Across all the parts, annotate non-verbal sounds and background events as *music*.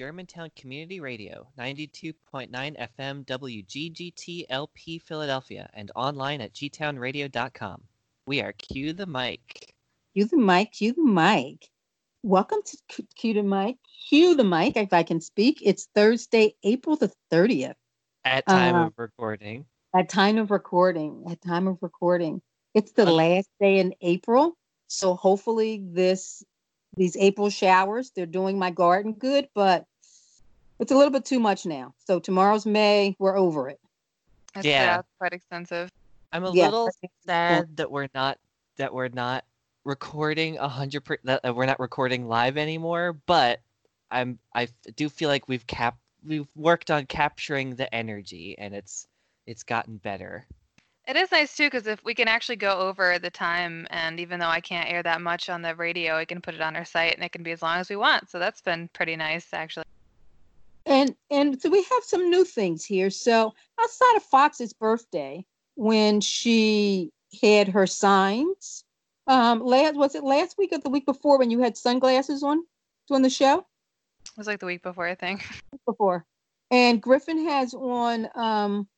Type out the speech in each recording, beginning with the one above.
Germantown Community Radio, 92.9 FM WGGTLP Philadelphia, and online at gtownradio.com. We are Cue the Mic. Cue the mic, cue the mic. Welcome to Cue the Mic. Cue the mic, if I can speak. It's Thursday, April the 30th. At time Uh, of recording. At time of recording, at time of recording. It's the last day in April. So hopefully this these April showers, they're doing my garden good, but it's a little bit too much now. So tomorrow's May, we're over it. It's, Yeah. yeah, it's quite expensive. I'm a yeah, little sad that we're not that we're not recording a hundred per that uh, we're not recording live anymore. But I'm I do feel like we've cap we've worked on capturing the energy, and it's it's gotten better. It is nice too because if we can actually go over the time, and even though I can't air that much on the radio, I can put it on our site, and it can be as long as we want. So that's been pretty nice, actually. And and so we have some new things here. So outside of Fox's birthday, when she had her signs, um, last was it last week or the week before when you had sunglasses on doing the show It was like the week before, I think. *laughs* before, and Griffin has on um,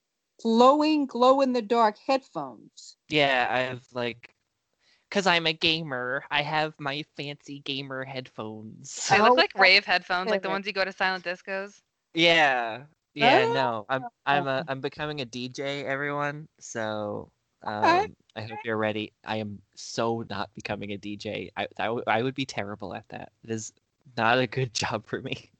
glowing glow in the dark headphones. Yeah, I have like, cause I'm a gamer. I have my fancy gamer headphones. They *laughs* Oh, look like rave headphones, like the ones you go to silent discos. Yeah. Yeah, Oh. no. I'm I'm a I'm becoming a DJ, everyone. So um Okay. I hope you're ready. I am so not becoming a DJ. I I, w- I would be terrible at that. It is not a good *laughs* job for me.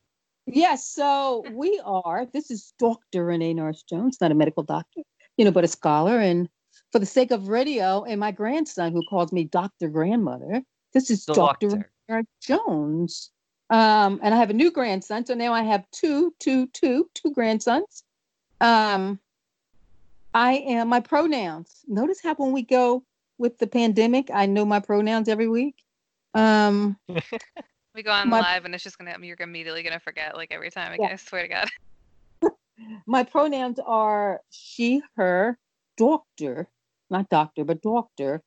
Yes, so we are. This is Dr. Renee Norris Jones, not a medical doctor, you know, but a scholar. And for the sake of radio and my grandson who calls me Dr. Grandmother, this is Dr. Doctor. Renee Jones. Um, and I have a new grandson, so now I have two, two, two, two grandsons. Um, I am my pronouns. Notice how when we go with the pandemic, I know my pronouns every week. Um, *laughs* We go on My- live, and it's just gonna you're immediately gonna forget like every time. Yeah. I swear to God. *laughs* my pronouns are she, her, doctor, not doctor, but doctor,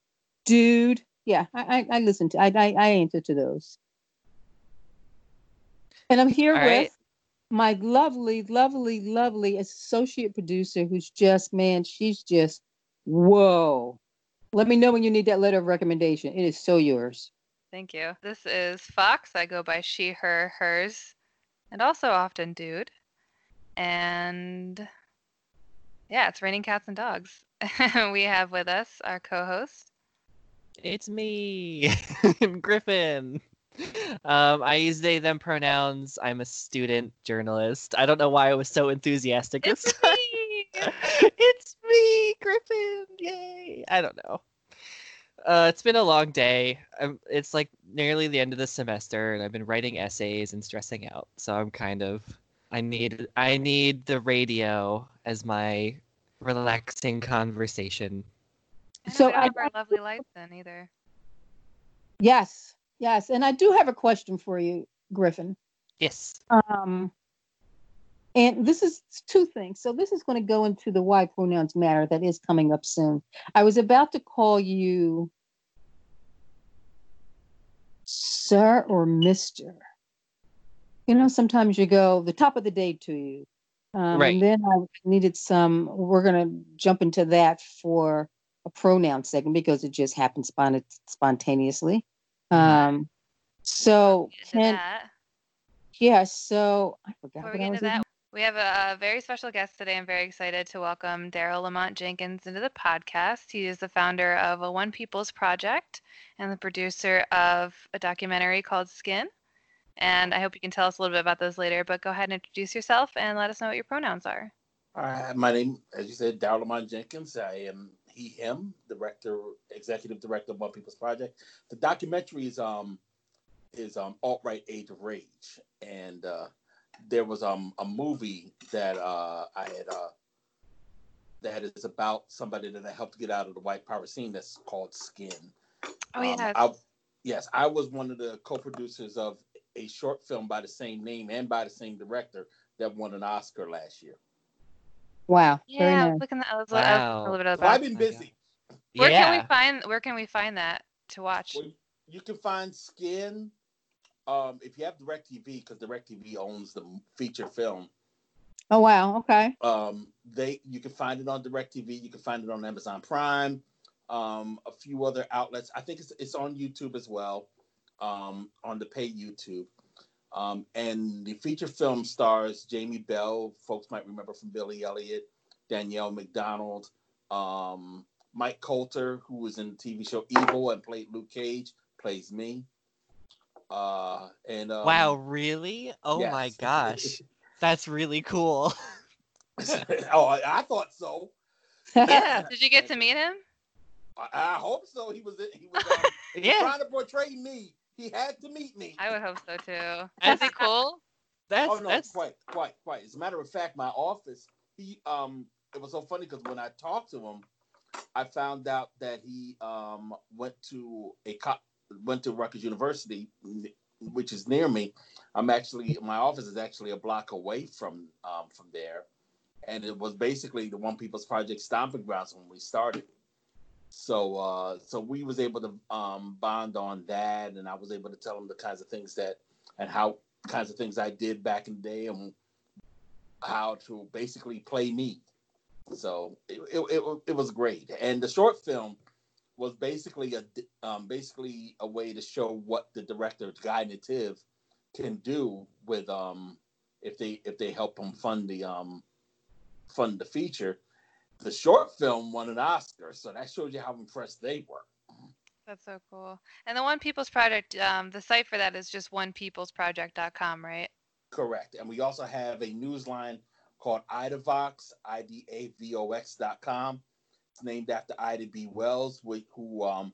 dude. Yeah, I, I, I listen to, I, I, I answer to those. And I'm here All with right. my lovely, lovely, lovely associate producer who's just, man, she's just, whoa. Let me know when you need that letter of recommendation. It is so yours. Thank you. This is Fox. I go by she, her, hers, and also often dude. And yeah, it's raining cats and dogs. *laughs* we have with us our co-host. It's me, *laughs* Griffin. Um, I use they them pronouns. I'm a student journalist. I don't know why I was so enthusiastic this It's time. me. *laughs* it's me, Griffin. Yay. I don't know. Uh, it's been a long day. Um it's like nearly the end of the semester, and I've been writing essays and stressing out. So I'm kind of. I need. I need the radio as my relaxing conversation. And So I- have our lovely lights then either. Yes, yes. And I do have a question for you, Griffin. Yes. Um, and this is two things. So this is going to go into the why pronouns matter that is coming up soon. I was about to call you sir or mister. You know, sometimes you go the top of the day to you. Um, Right. And then I needed some, we're going to jump into that for a pronoun segment because it just happened spont- spontaneously. Um, so, can, yeah, so I forgot Before we get I into that, even- we have a, a very special guest today. I'm very excited to welcome Daryl Lamont Jenkins into the podcast. He is the founder of a One People's Project and the producer of a documentary called Skin. And I hope you can tell us a little bit about those later, but go ahead and introduce yourself and let us know what your pronouns are. All right, my name, as you said, Daryl Lamont Jenkins. I am he, him, director, executive director of One People's Project. The documentary is um is um alt right Age of Rage, and uh, there was um a movie that uh, I had uh, that is about somebody that I helped get out of the white power scene. That's called Skin. Oh, Um, yes. I, yes, I was one of the co-producers of a short film by the same name and by the same director that won an Oscar last year. Wow. Very Yeah, nice. looking at I was, I was a Wow. little bit So I've been my busy. Where yeah. can we find? Where can we find that to watch? Well, you can find Skin Um, if you have DirecTV, because DirecTV owns the feature film, Oh wow. Okay. um, they you can find it on DirecTV. You can find it on Amazon Prime, um, a few other outlets. I think it's it's on YouTube as well, um, on the pay YouTube. Um, and the feature film stars Jamie Bell. Folks might remember from Billy Elliot, Danielle Macdonald, um, Mike Colter, who was in the TV show Evil and played Luke Cage, plays me. Uh, and um, wow, really? Oh my gosh. *laughs* That's really cool. *laughs* oh, I, I thought so. *laughs* yeah. Did you get to meet him? I, I hope so. He was he was, um, Yeah. trying to portray me. He had to meet me. I would hope so too. *laughs* Is That's- he cool? That's oh no, that's quite, quite, quite. As a matter of fact, my office. He um, it was so funny because when I talked to him, I found out that he um went to a co- went to Rutgers University, which is near me. I'm actually my office is actually a block away from um from there, and it was basically the One People's Project stomping grounds when we started. So uh, so we was able to um, bond on that, and I was able to tell him the kinds of things that and how kinds of things I did back in the day, and how to basically play me. So it it, it, it was great, and the short film was basically a um, basically a way to show what the director Guy Nativ can do with um if they if they help him fund the um fund the feature. The short film won an Oscar, so that shows you how impressed they were. That's so cool. And the One People's Project, um, the site for that is just onepeoplesproject.com, right? Correct. And we also have a news line called IDAVOX, I-D-A-V-O-X dot com. It's named after Ida B. Wells, who um,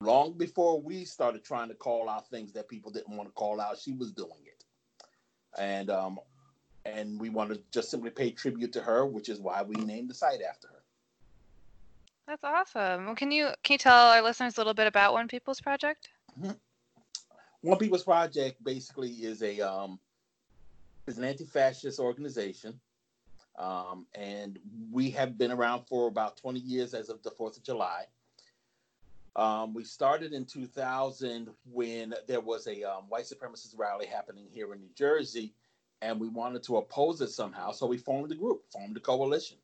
long before we started trying to call out things that people didn't want to call out, she was doing it. And um, and we want to just simply pay tribute to her, which is why we named the site after her. That's awesome. Well, can you can you tell our listeners a little bit about One People's Project? One People's Project basically is a um, is an anti-fascist organization, um, and we have been around for about 20 years as of the Fourth of July. Um, we started in 2000 when there was a um, white supremacist rally happening here in New Jersey, and we wanted to oppose it somehow. So we formed a group, formed a coalition.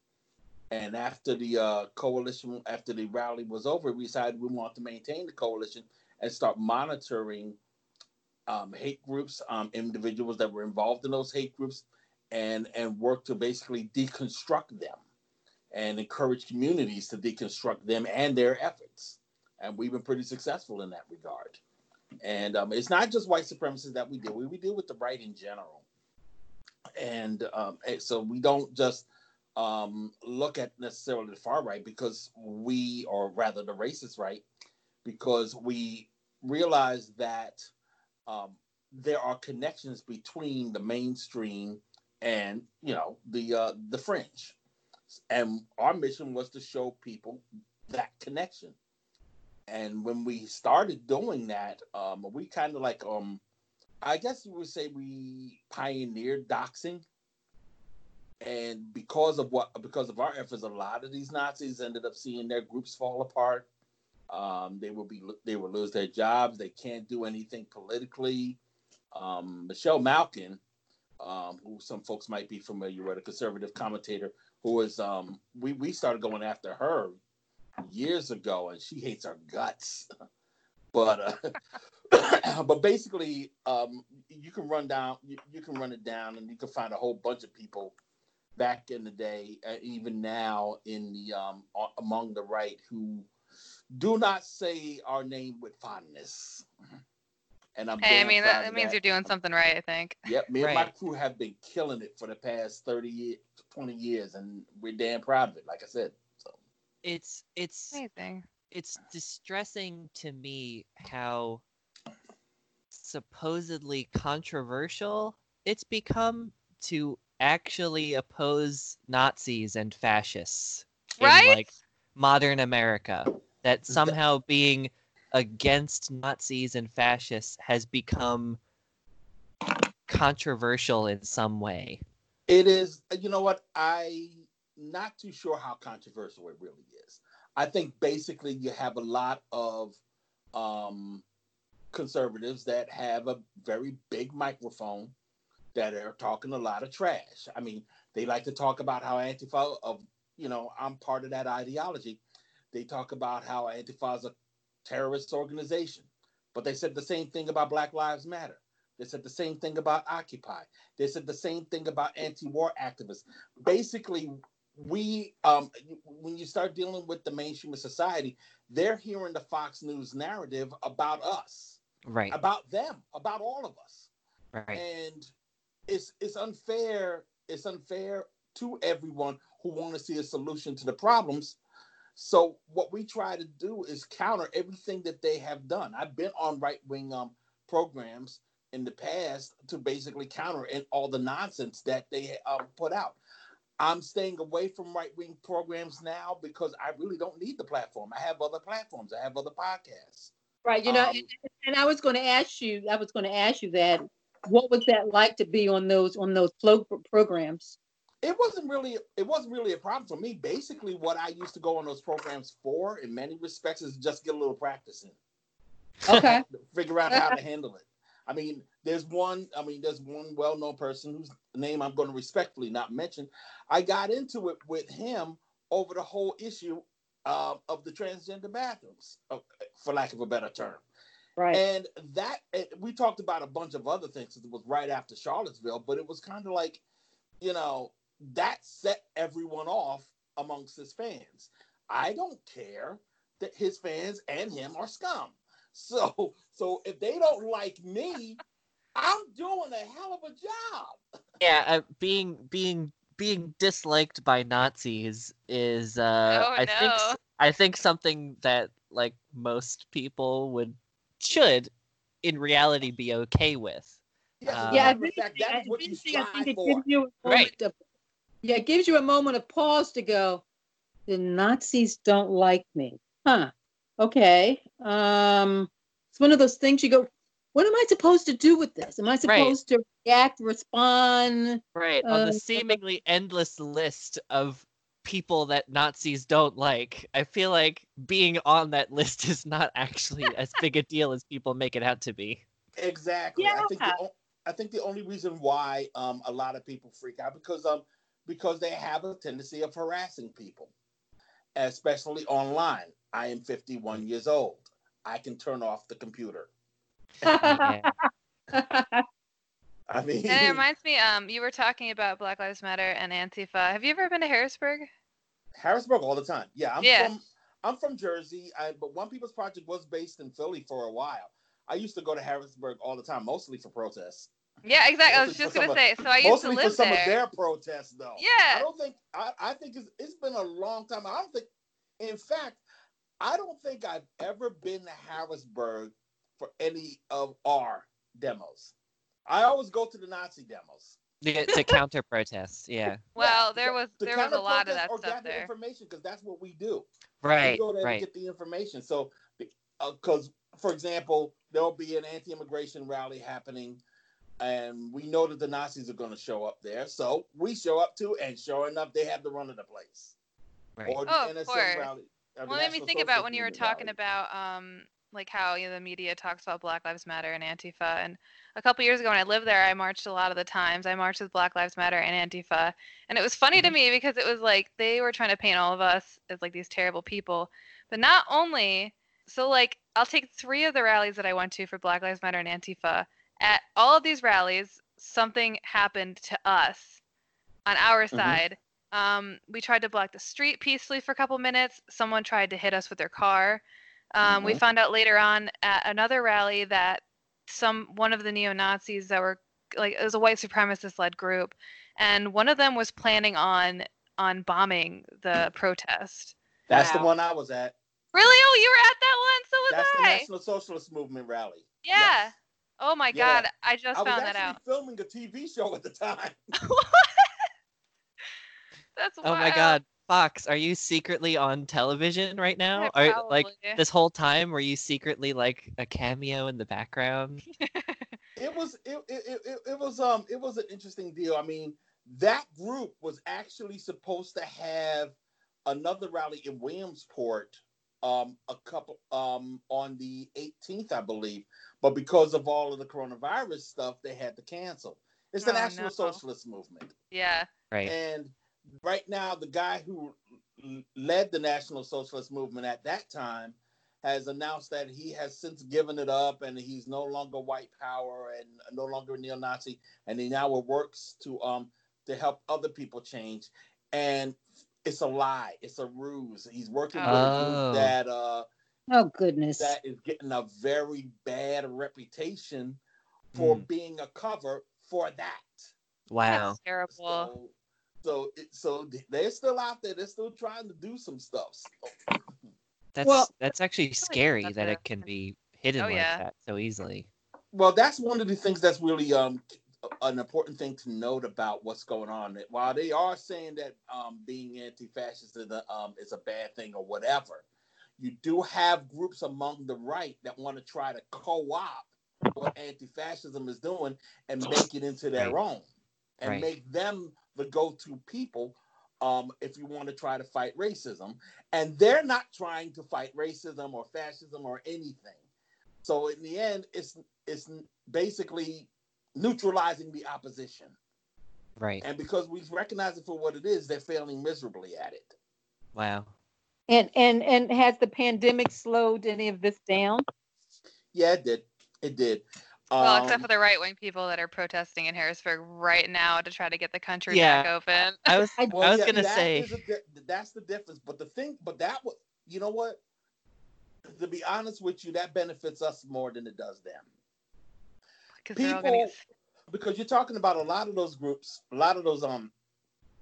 And after the uh, coalition, after the rally was over, we decided we wanted to maintain the coalition and start monitoring um, hate groups, um, individuals that were involved in those hate groups, and and work to basically deconstruct them and encourage communities to deconstruct them and their efforts. And we've been pretty successful in that regard. And um, it's not just white supremacists that we deal with; we deal with the right in general. And um, and so we don't just um, look at necessarily the far right because we, or rather the racist right, because we realize that um, there are connections between the mainstream and you know the uh, the fringe, and our mission was to show people that connection. And when we started doing that, um, we kind of like um, I guess you would say we pioneered doxing. And because of what, because of our efforts, a lot of these Nazis ended up seeing their groups fall apart. Um, they will be, they will lose their jobs. They can't do anything politically. Um, Michelle Malkin, um, who some folks might be familiar with, a conservative commentator, who is, um, we we started going after her years ago, and she hates our guts. *laughs* but uh, *coughs* but basically, um, you can run down, you, you can run it down, and you can find a whole bunch of people back in the day, uh, even now in the um, among the right who do not say our name with fondness. And I'm Hey, I mean that, that means that. you're doing something right. I think. Yep, me and my crew have been killing it for the past 30 years, 20 years, and we're damn proud of it, like I said. So it's it's Amazing. it's distressing to me how supposedly controversial it's become to actually oppose Nazis and fascists in like modern America. That somehow being against Nazis and fascists has become controversial in some way. it is, you know what? I not too sure how controversial it really is. I think basically you have a lot of um conservatives that have a very big microphone that are talking a lot of trash. I mean, they like to talk about how Antifa of you know, I'm part of that ideology. They talk about how Antifa is a terrorist organization, but they said the same thing about Black Lives Matter. They said the same thing about Occupy. They said the same thing about anti-war activists. Basically, we um, when you start dealing with the mainstream of society, they're hearing the Fox News narrative about us, right? About them, about all of us, right? And it's it's unfair. It's unfair to everyone who want to see a solution to the problems. So what we try to do is counter everything that they have done. I've been on right wing um, programs in the past to basically counter and all the nonsense that they um, put out. I'm staying away from right wing programs now because I really don't need the platform. I have other platforms. I have other podcasts. Right. You know, um, and, and, I was going to ask you. I was going to ask you that. What was that like to be on those on those flow programs? it wasn't really it wasn't really a problem for me. Basically, what I used to go on those programs for, in many respects, is just get a little practice in. Okay. *laughs* Figure out how to *laughs* handle it. I mean, there's one. I mean, there's one well-known person whose name I'm going to respectfully not mention. I got into it with him over the whole issue uh, of the transgender bathrooms, uh, for lack of a better term. Right. And that we talked about a bunch of other things. It was right after Charlottesville, but it was kind of like, you know, that set everyone off amongst his fans. I don't care that his fans and him are scum. *laughs* So so if they don't like me, I'm doing a hell of a job. Yeah, uh, being being being disliked by Nazis is uh oh, I no. think I think something that like most people would should in reality be okay with. Yes, Uh, yeah, I think, fact, that is what you I think it for. gives you a Right. moment of, yeah, it gives you a moment of pause to go. The Nazis don't like me, huh? Okay. Um, it's one of those things you go. What am I supposed to do with this? Am I Right. supposed to react, respond? Right. On Uh, the seemingly endless list of people that Nazis don't like, I feel like being on that *laughs* list is not actually as *laughs* big a deal as people make it out to be. Exactly. I think Yeah. the, o- I think the only reason why um, a lot of people freak out because um because they have a tendency of harassing people, especially online. I am 51 years old. I can turn off the computer. Yeah. *laughs* I mean, And it *laughs* reminds me, um, you were talking about Black Lives Matter and Antifa. Have you ever been to Harrisburg? Harrisburg all the time. Yeah, I'm Yeah. from I'm from Jersey, I, but One People's Project was based in Philly for a while. I used to go to Harrisburg all the time, mostly for protests. Yeah, exactly. I was just gonna some say. So I used mostly to for live some there. of their protests, though. Yeah. I don't think I, I think it's, it's been a long time. I don't think, in fact, I don't think I've ever been to Harrisburg for any of our demos. I always go to the Nazi demos. Yeah, to *laughs* counter protests. Yeah. *laughs* Well, there was to there was a lot of that or stuff gather there. Information because that's what we do. Right. we go there Right. to get the information. So, because for example, there'll be an anti-immigration rally happening, and we know that the Nazis are going to show up there. So we show up too, and sure enough, they have the run of the place. Right. Or the Oh, of course. rally. or Well, it made me National think about Socialist when you were talking rally. about um like how you know the media talks about Black Lives Matter and Antifa. And a couple years ago when I lived there, I marched a lot of the times. I marched with Black Lives Matter and Antifa, and it was funny to Mhm. me because it was like they were trying to paint all of us as like these terrible people. But not only so like I'll take three of the rallies that I went to for Black Lives Matter and Antifa. At all of these rallies, something happened to us on our Mhm. side. Um, we tried to block the street peacefully for a couple minutes. Someone tried to hit us with their car. Um, We Mhm. found out later on at another rally that some one of the neo Nazis that were like it was a white supremacist led group, and one of them was planning on on bombing the protest. That's the one I was at. Really? Oh, you were at that one. So was That's the I. National Socialist Movement rally. Yeah. Yes. Oh my Yeah. God! I just I was found that actually out. filming a TV show at the time. *laughs* That's Oh my. God, Fox, are you secretly on television right now? Are like this whole time were you secretly like a cameo in the background? *laughs* it was it, it, it, it- it was um it was an interesting deal. I mean, that group was actually supposed to have another rally in Williamsport um, a couple um, on the 18th, I believe. But because of all of the coronavirus stuff, they had to cancel. It's the Oh, National no. Socialist Movement. Yeah. Right. And right now, the guy who led the National Socialist Movement at that time has announced that he has since given it up and he's no longer white power and no longer neo-Nazi, and he now works to um to help other people change. And it's a lie. It's a ruse. He's working with Oh. group that uh Oh goodness. that is getting a very bad reputation for Hmm. being a cover for that. Wow. That's terrible. So, so, it, so they're still out there. They're still trying to do some stuff. So, That's Well- that's actually scary that it can be hidden Oh, like yeah. that so easily. well, that's one of the things that's really um an important thing to note about what's going on. While they are saying that um, being anti-fascist is a, um, is a bad thing or whatever, you do have groups among the right that want to try to co-opt what anti-fascism is doing and make it into their own and Right. make them the go-to people um, if you want to try to fight racism. And they're not trying to fight racism or fascism or anything. So in the end, it's it's basically neutralizing the opposition. Right. And because we recognize it for what it is, they're failing miserably at it. Wow. and and and has the pandemic slowed any of this down? Yeah, it did. It did. Well, Um, except for the right wing people that are protesting in Harrisburg right now to try to get the country Yeah. back open. I was *laughs* I- I was yeah, gonna that say a di- that's the difference. But the thing, but that was, you know what? To be honest with you, that benefits us more than it does them. Because they're all gonna people get because you're talking about a lot of those groups, a lot of those um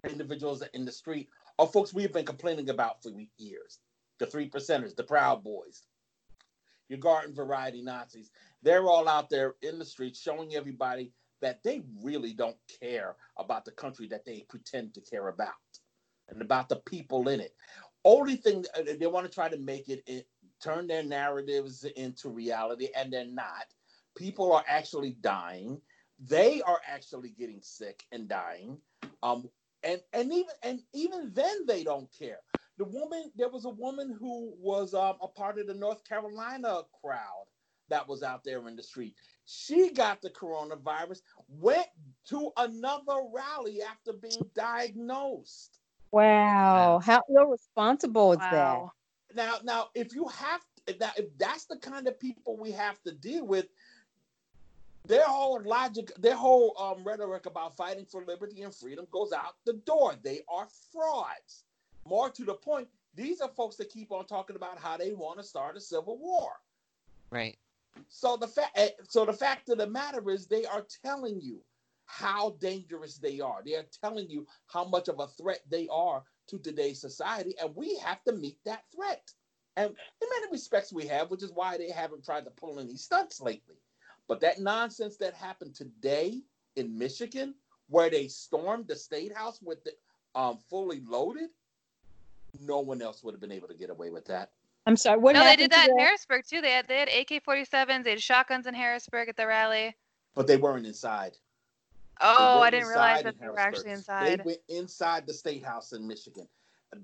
individuals in the street are folks we've been complaining about for years. The three percenters, the Proud Boys, your garden variety Nazis. They're all out there in the streets showing everybody that they really don't care about the country that they pretend to care about and about the people in it. Only thing uh, they want to try to make it, it turn their narratives into reality, and they're not. People are actually dying they are actually getting sick and dying um and and even and even then they don't care the woman there was a woman who was um, a part of the north carolina crowd that was out there in the street. She got the coronavirus went to another rally after being diagnosed. Wow, Wow. how irresponsible is wow. now now if you have if that if that's the kind of people we have to deal with their whole logic their whole um, rhetoric about fighting for liberty and freedom goes out the door. They are frauds more to the point these are folks that keep on talking about how they want to start a civil war. Right. so the fact so the fact of the matter is they are telling you how dangerous they are. They are telling you how much of a threat they are to today's society and we have to meet that threat. And in many respects we have which is why they haven't tried to pull any stunts lately. But that nonsense that happened today in michigan where they stormed the state house with the um, fully loaded no one else would have been able to get away with that I'm sorry. What No, they did that in today? Harrisburg too. They had they had AK-47s, they had shotguns in Harrisburg at the rally. but they weren't inside They Oh, I didn't realize that they were actually inside. They went inside the state house in Michigan.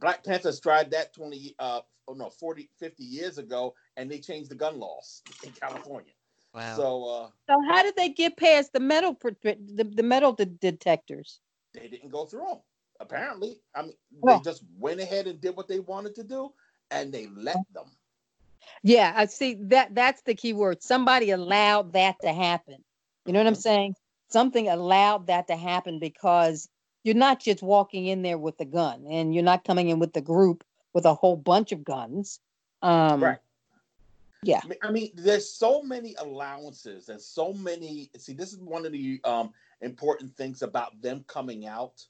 Black Panthers tried that 20, uh, oh no, 40, 50 years ago, and they changed the gun laws *laughs* in California. Wow. So uh, So how did they get past the metal the, the metal de- detectors? they didn't go through them. Apparently, I mean, they just went ahead and did what they wanted to do, and they let them. Yeah, I see that that's the key word. Somebody allowed that to happen. You know what I'm saying? Something allowed that to happen because you're not just walking in there with a gun and you're not coming in with the group with a whole bunch of guns. Um Right. Yeah. I mean- I mean, there's so many allowances and so many. See, this is one of the um, important things about them coming out.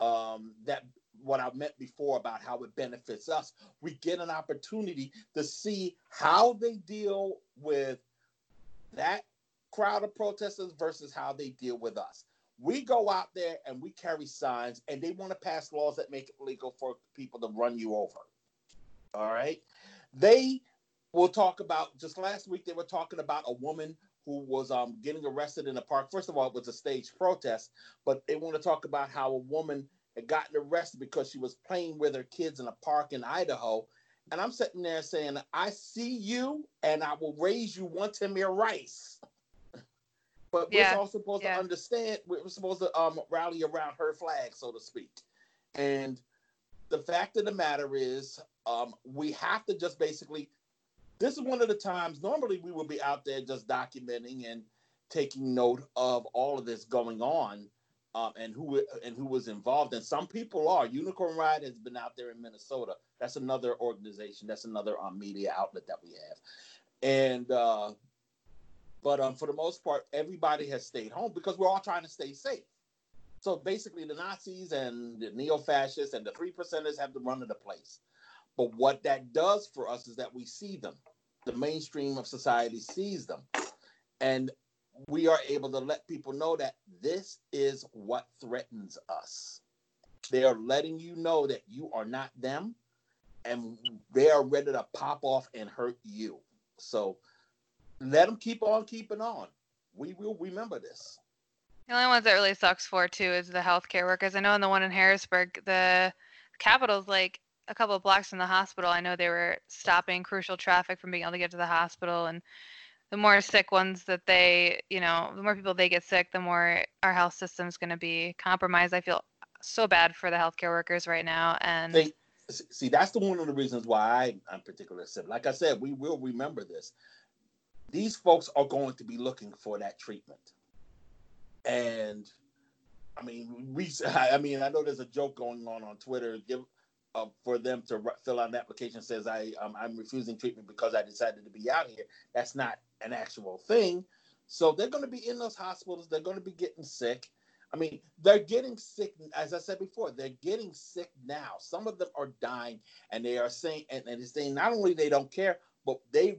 Um, that what I meant before about how it benefits us. We get an opportunity to see how they deal with that crowd of protesters versus how they deal with us. We go out there and we carry signs, and they want to pass laws that make it legal for people to run you over. All right. They will talk about just last week, they were talking about a woman who was um, getting arrested in a park. First of all, it was a staged protest, but they want to talk about how a woman had gotten arrested because she was playing with her kids in a park in Idaho. and I'm sitting there saying, I see you and I will raise you one Tamir Rice. But Yeah, we're all supposed yeah. to understand, we're supposed to um, rally around her flag, so to speak. And the fact of the matter is, um, we have to just basically, this is one of the times, normally we would be out there just documenting and taking note of all of this going on um, and who and who was involved. And some people are. Unicorn Riot has been out there in Minnesota. That's another organization. That's another um, media outlet that we have. And uh, but um, for the most part, everybody has stayed home because we're all trying to stay safe. So basically, the Nazis and the neo-fascists and the three percenters have the run of the place. But what that does for us is that we see them. The mainstream of society sees them, and we are able to let people know that this is what threatens us. They are letting you know that you are not them, and they are ready to pop off and hurt you. So let them keep on keeping on. We will remember this. The only ones that really sucks for too is the healthcare workers. I know in the one in Harrisburg, the Capitol's like a couple of blocks from the hospital. I know they were stopping crucial traffic from being able to get to the hospital, and the more sick ones that they, you know, the more people they get sick, the more our health system's going to be compromised. I feel so bad for the healthcare workers right now, and They see that's the one of the reasons why I, I'm sick. Like I said, we will remember this. These folks are going to be looking for that treatment, and I mean, we. *laughs* I mean, I know there's a joke going on on Twitter. Give uh, for them to ru- fill out an application says I um, I'm refusing treatment because I decided to be out here. That's not an actual thing. So they're going to be in those hospitals. They're going to be getting sick. I mean, they're getting sick. As I said before, they're getting sick now. Some of them are dying, and they are saying, and, and they're saying not only they don't care, but they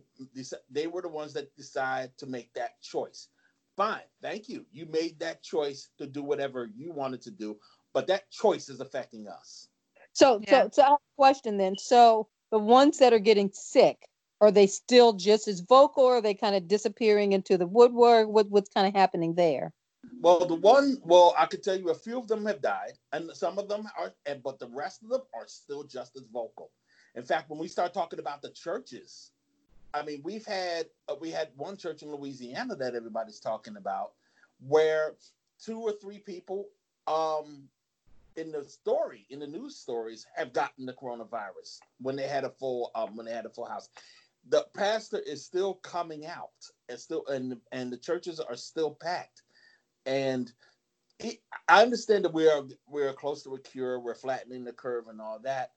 they were the ones that decide to make that choice. Fine, thank you. You made that choice to do whatever you wanted to do, but that choice is affecting us. So, Yeah. so, so I have a question then. So, the ones that are getting sick, are they still just as vocal, or are they kind of disappearing into the woodwork? What, what's kind of happening there? Well, the one, well, I could tell you a few of them have died, and some of them are, and but the rest of them are still just as vocal. In fact, when we start talking about the churches, I mean, we've had uh, we had one church in Louisiana that everybody's talking about, where two or three people, um, in the story, in the news stories, have gotten the coronavirus when they had a full, um, when they had a full house. The pastor is still coming out, and still, and and the churches are still packed and he, I understand that we are we are close to a cure. We're flattening the curve and all that.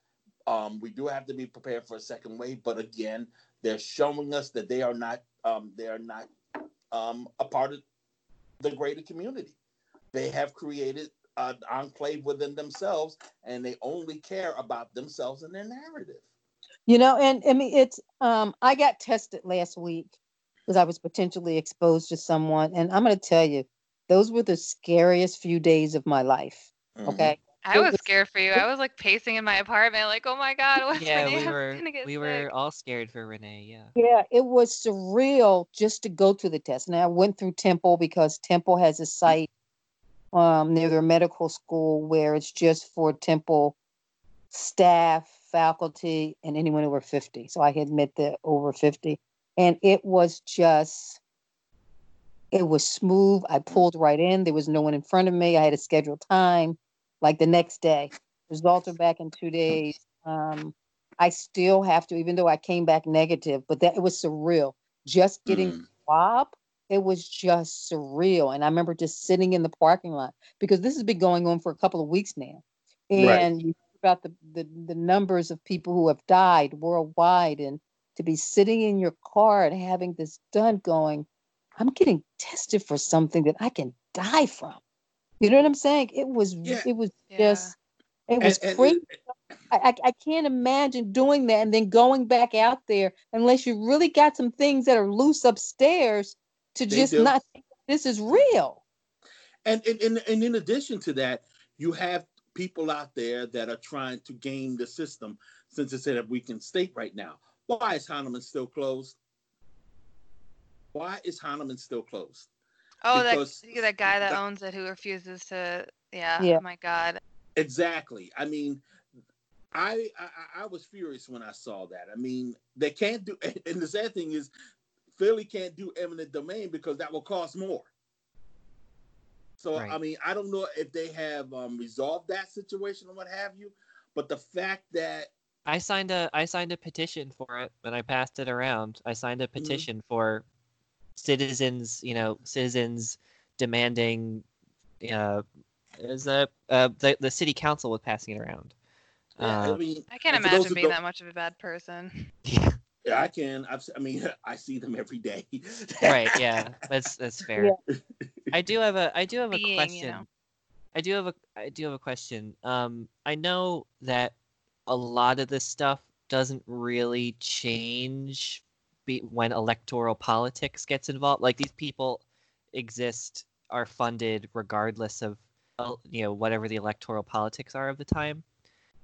Um, we do have to be prepared for a second wave, but again, they're showing us that they are not um, they are not um, a part of the greater community. They have created an enclave within themselves, and they only care about themselves and their narrative. You know, and I mean, it's um, I got tested last week because I was potentially exposed to someone, and I'm going to tell you, those were the scariest few days of my life. Mhm. Okay, I was was- scared for you. I was like pacing in my apartment, like, oh my god, what's yeah, Renee we were get we sick? were all scared for Renee. Yeah. Yeah, it was surreal just to go to the test. And I went through Temple because Temple has a site um, near their medical school where it's just for Temple staff, faculty, and anyone over 50. So I had met the over 50. And it was just, it was smooth. I pulled right in. There was no one in front of me. I had a scheduled time like the next day. Results are back in two days. Um, I still have to, even though I came back negative, but that it was surreal. Just getting Mm. swab, it was just surreal. And I remember just sitting in the parking lot because this has been going on for a couple of weeks now. Right. And you think about the, the the numbers of people who have died worldwide and to be sitting in your car and having this done going, I'm getting tested for something that I can die from. You know what I'm saying? It was Yeah. it was Yeah. just it was And- and- crazy. I, I, I can't imagine doing that and then going back out there unless you really got some things that are loose upstairs to They just do. not think this is real. And, and, and, and in addition to that, you have people out there that are trying to game the system since it's in a weakened state right now. Why is Hahnemann still closed? Why is Hahnemann still closed? Oh, that that guy that that- owns it who refuses to. Yeah. Yeah. Oh my god. Exactly. I mean, I, I I was furious when I saw that. I mean, they can't do, and the sad thing is, Philly can't do eminent domain because that will cost more. So Right. I mean, I don't know if they have um, resolved that situation or what have you, but the fact that I signed a I signed a petition for it and I passed it around. I signed a petition for citizens, you know, citizens demanding uh is a uh, the the city council was passing it around. yeah, I Uh, mean, I can't And for those imagine being don't- that much of a bad person. yeah, *laughs* yeah, I can. I've, I mean, *laughs* I see them every day. right, *laughs* yeah. That's that's fair. I do have a I do have a Being, you question. know. I do have a I do have a question. Um I know that a lot of this stuff doesn't really change be, when electoral politics gets involved. Like these people exist are funded regardless of uh, you know whatever the electoral politics are of the time.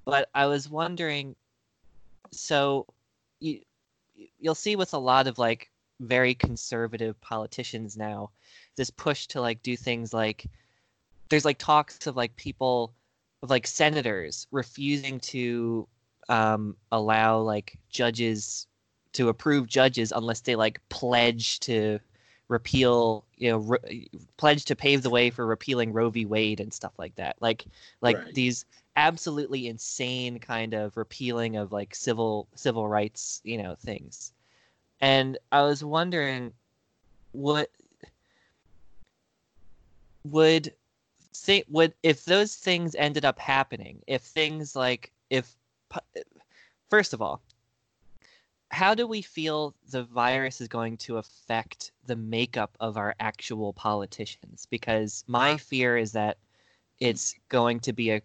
But I was wondering so you you'll see with a lot of like very conservative politicians now this push to like do things like there's like talks of like people of like senators refusing to um allow like judges to approve judges unless they like pledge to repeal you know re- pledge to pave the way for repealing Roe v. Wade and stuff like that. Like like Right. these absolutely insane kind of repealing of like civil civil rights you know things. And i was wondering what would think would if those things ended up happening if things like if first of all how do we feel the virus is going to affect the makeup of our actual politicians? Because my fear is that it's going to be a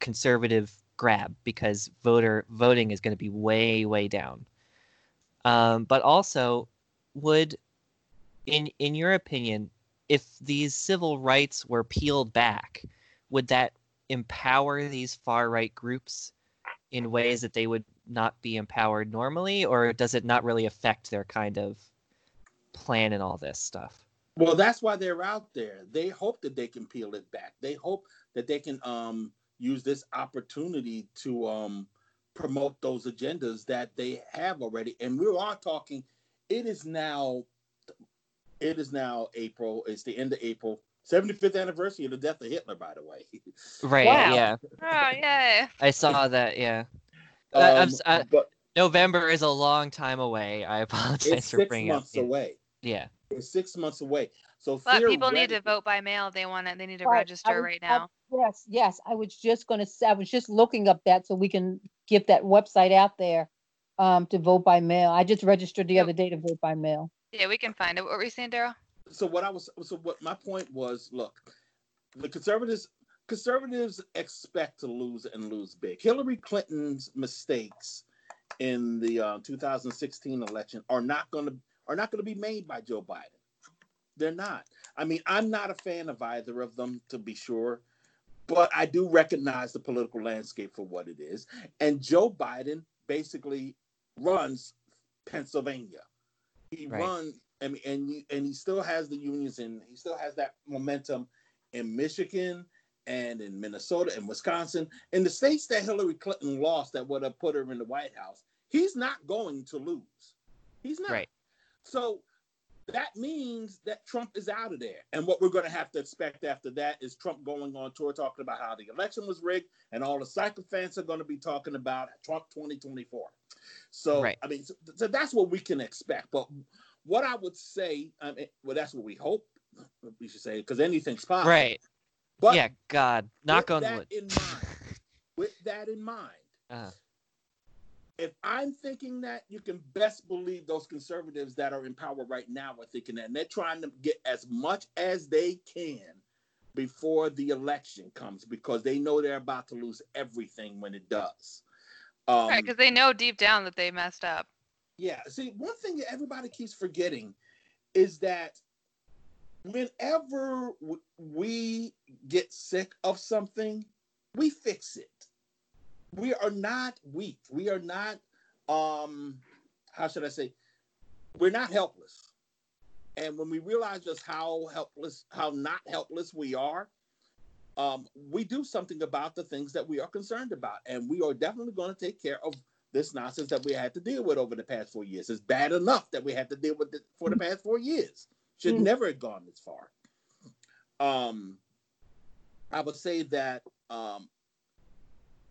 conservative grab because voter voting is going to be way way down. Um, but also would in in your opinion if these civil rights were peeled back would that empower these far right groups in ways that they would not be empowered normally or does it not really affect their kind of plan and all this stuff Well, that's why they're out there. They hope that they can peel it back. They hope that they can um, use this opportunity to um, promote those agendas that they have already. And we are talking. It is now. It is now April. It's the end of April. 75th anniversary of the death of Hitler, by the way. *laughs* right Wow. yeah Oh yeah. i saw that yeah I'm Um, s- I- but november is a long time away i *laughs* apologize it's for six bringing up months yeah. away. yeah It's six months away. So But people need to vote by mail. They want to. They need to Right, register was- right I- now. Yes, yes. I was just gonna say, I was just looking up that so we can get that website out there um, to vote by mail. I just registered the Yep. other day to vote by mail. Yeah, we can find it. What were you saying, Daryl? so what I was so what my point was, look, the conservatives conservatives expect to lose and lose big. Hillary Clinton's mistakes in the uh, 2016 election are not going to are not going to be made by Joe Biden. They're not. I mean, I'm not a fan of either of them, to be sure, but I do recognize the political landscape for what it is. And Joe Biden basically runs Pennsylvania. He Right. runs, mean, and and he still has the unions, and he still has that momentum in Michigan and in Minnesota and Wisconsin, in the states that Hillary Clinton lost, that would have put her in the White House. He's not going to lose. He's not. Right. So that means that Trump is out of there. And what we're going to have to expect after that is Trump going on tour talking about how the election was rigged, and all the sycophants are going to be talking about Trump 2024. So, Right. I mean, so, so that's what we can expect. But what I would say, I mean, well, that's what we hope we should say, because anything's possible. right But yeah god knock with on that wood in *laughs* mind, with that in mind, Uh-huh. if I'm thinking that, you can best believe those conservatives that are in power right now are thinking that, and they're trying to get as much as they can before the election comes because they know they're about to lose everything when it does. Um, right, because they know deep down that they messed up. yeah. See, one thing that everybody keeps forgetting is that whenever we get sick of something, we fix it. We are not weak. We are not, um, how should I say, we're not helpless. And when we realize just how helpless, how not helpless we are, um, we do something about the things that we are concerned about, and we are definitely going to take care of this nonsense that we had to deal with over the past four years. It's bad enough that we had to deal with it for the past four years. Should Mm. never have gone this far. Um, I would say that um,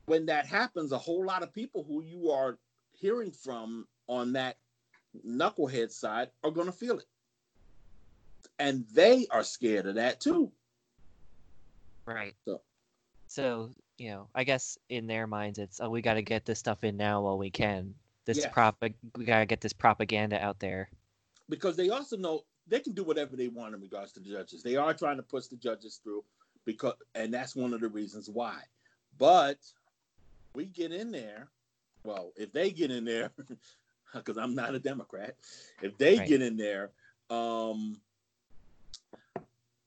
when that happens, a whole lot of people who you are hearing from on that knucklehead side are going to feel it. And they are scared of that too. Right. So- So, you know, I guess in their minds, it's oh, we got to get this stuff in now while we can. This Yes. prop, we gotta get this propaganda out there. because they also know they can do whatever they want in regards to the judges. They are trying to push the judges through because, and that's one of the reasons why. But we get in there. Well, if they get in there, *laughs* because I'm not a Democrat, if they Right. get in there, um,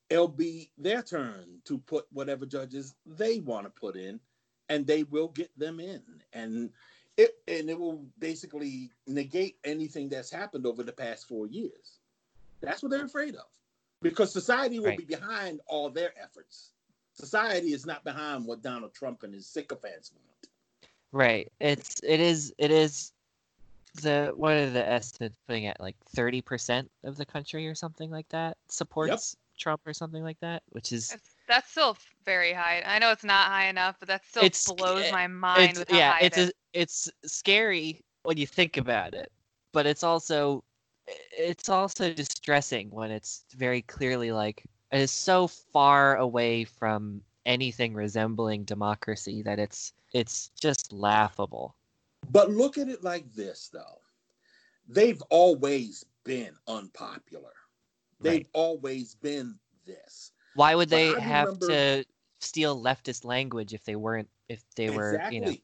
it'll be their turn to put whatever judges they want to put in, and they will get them in. And it and it will basically negate anything that's happened over the past four years. That's what they're afraid of, because society will Right. be behind all their efforts. Society is not behind what Donald Trump and his sycophants want. Right. It's it is it is the what are the estimates putting at like thirty percent of the country or something like that supports Trump or something like that, which is It's, that's still very high. I know it's not high enough, but that still It's- blows it- my mind it's with how yeah high it's it is. a, it's scary when you think about it, but it's also it's also distressing when it's very clearly like it is so far away from anything resembling democracy that it's it's just laughable. But look at it like this, though. They've always been unpopular. They've Right. always been this. Why would they have to steal leftist language if they weren't if they were exactly. you know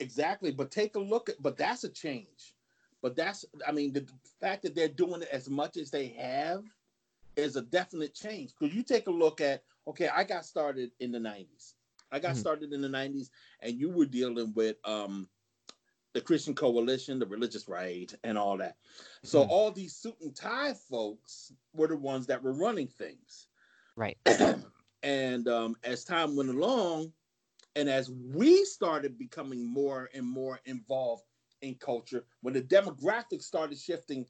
Exactly. But take a look at but that's a change. But that's I mean the fact that they're doing it as much as they have is a definite change. Because you take a look at okay, I got started in the 90s. I got Mhm. started in the 90s and you were dealing with um the Christian coalition, the religious right, and all that. So Mhm. all these suit and tie folks were the ones that were running things. right *clears throat* and um, as time went along, and as we started becoming more and more involved in culture, when the demographics started shifting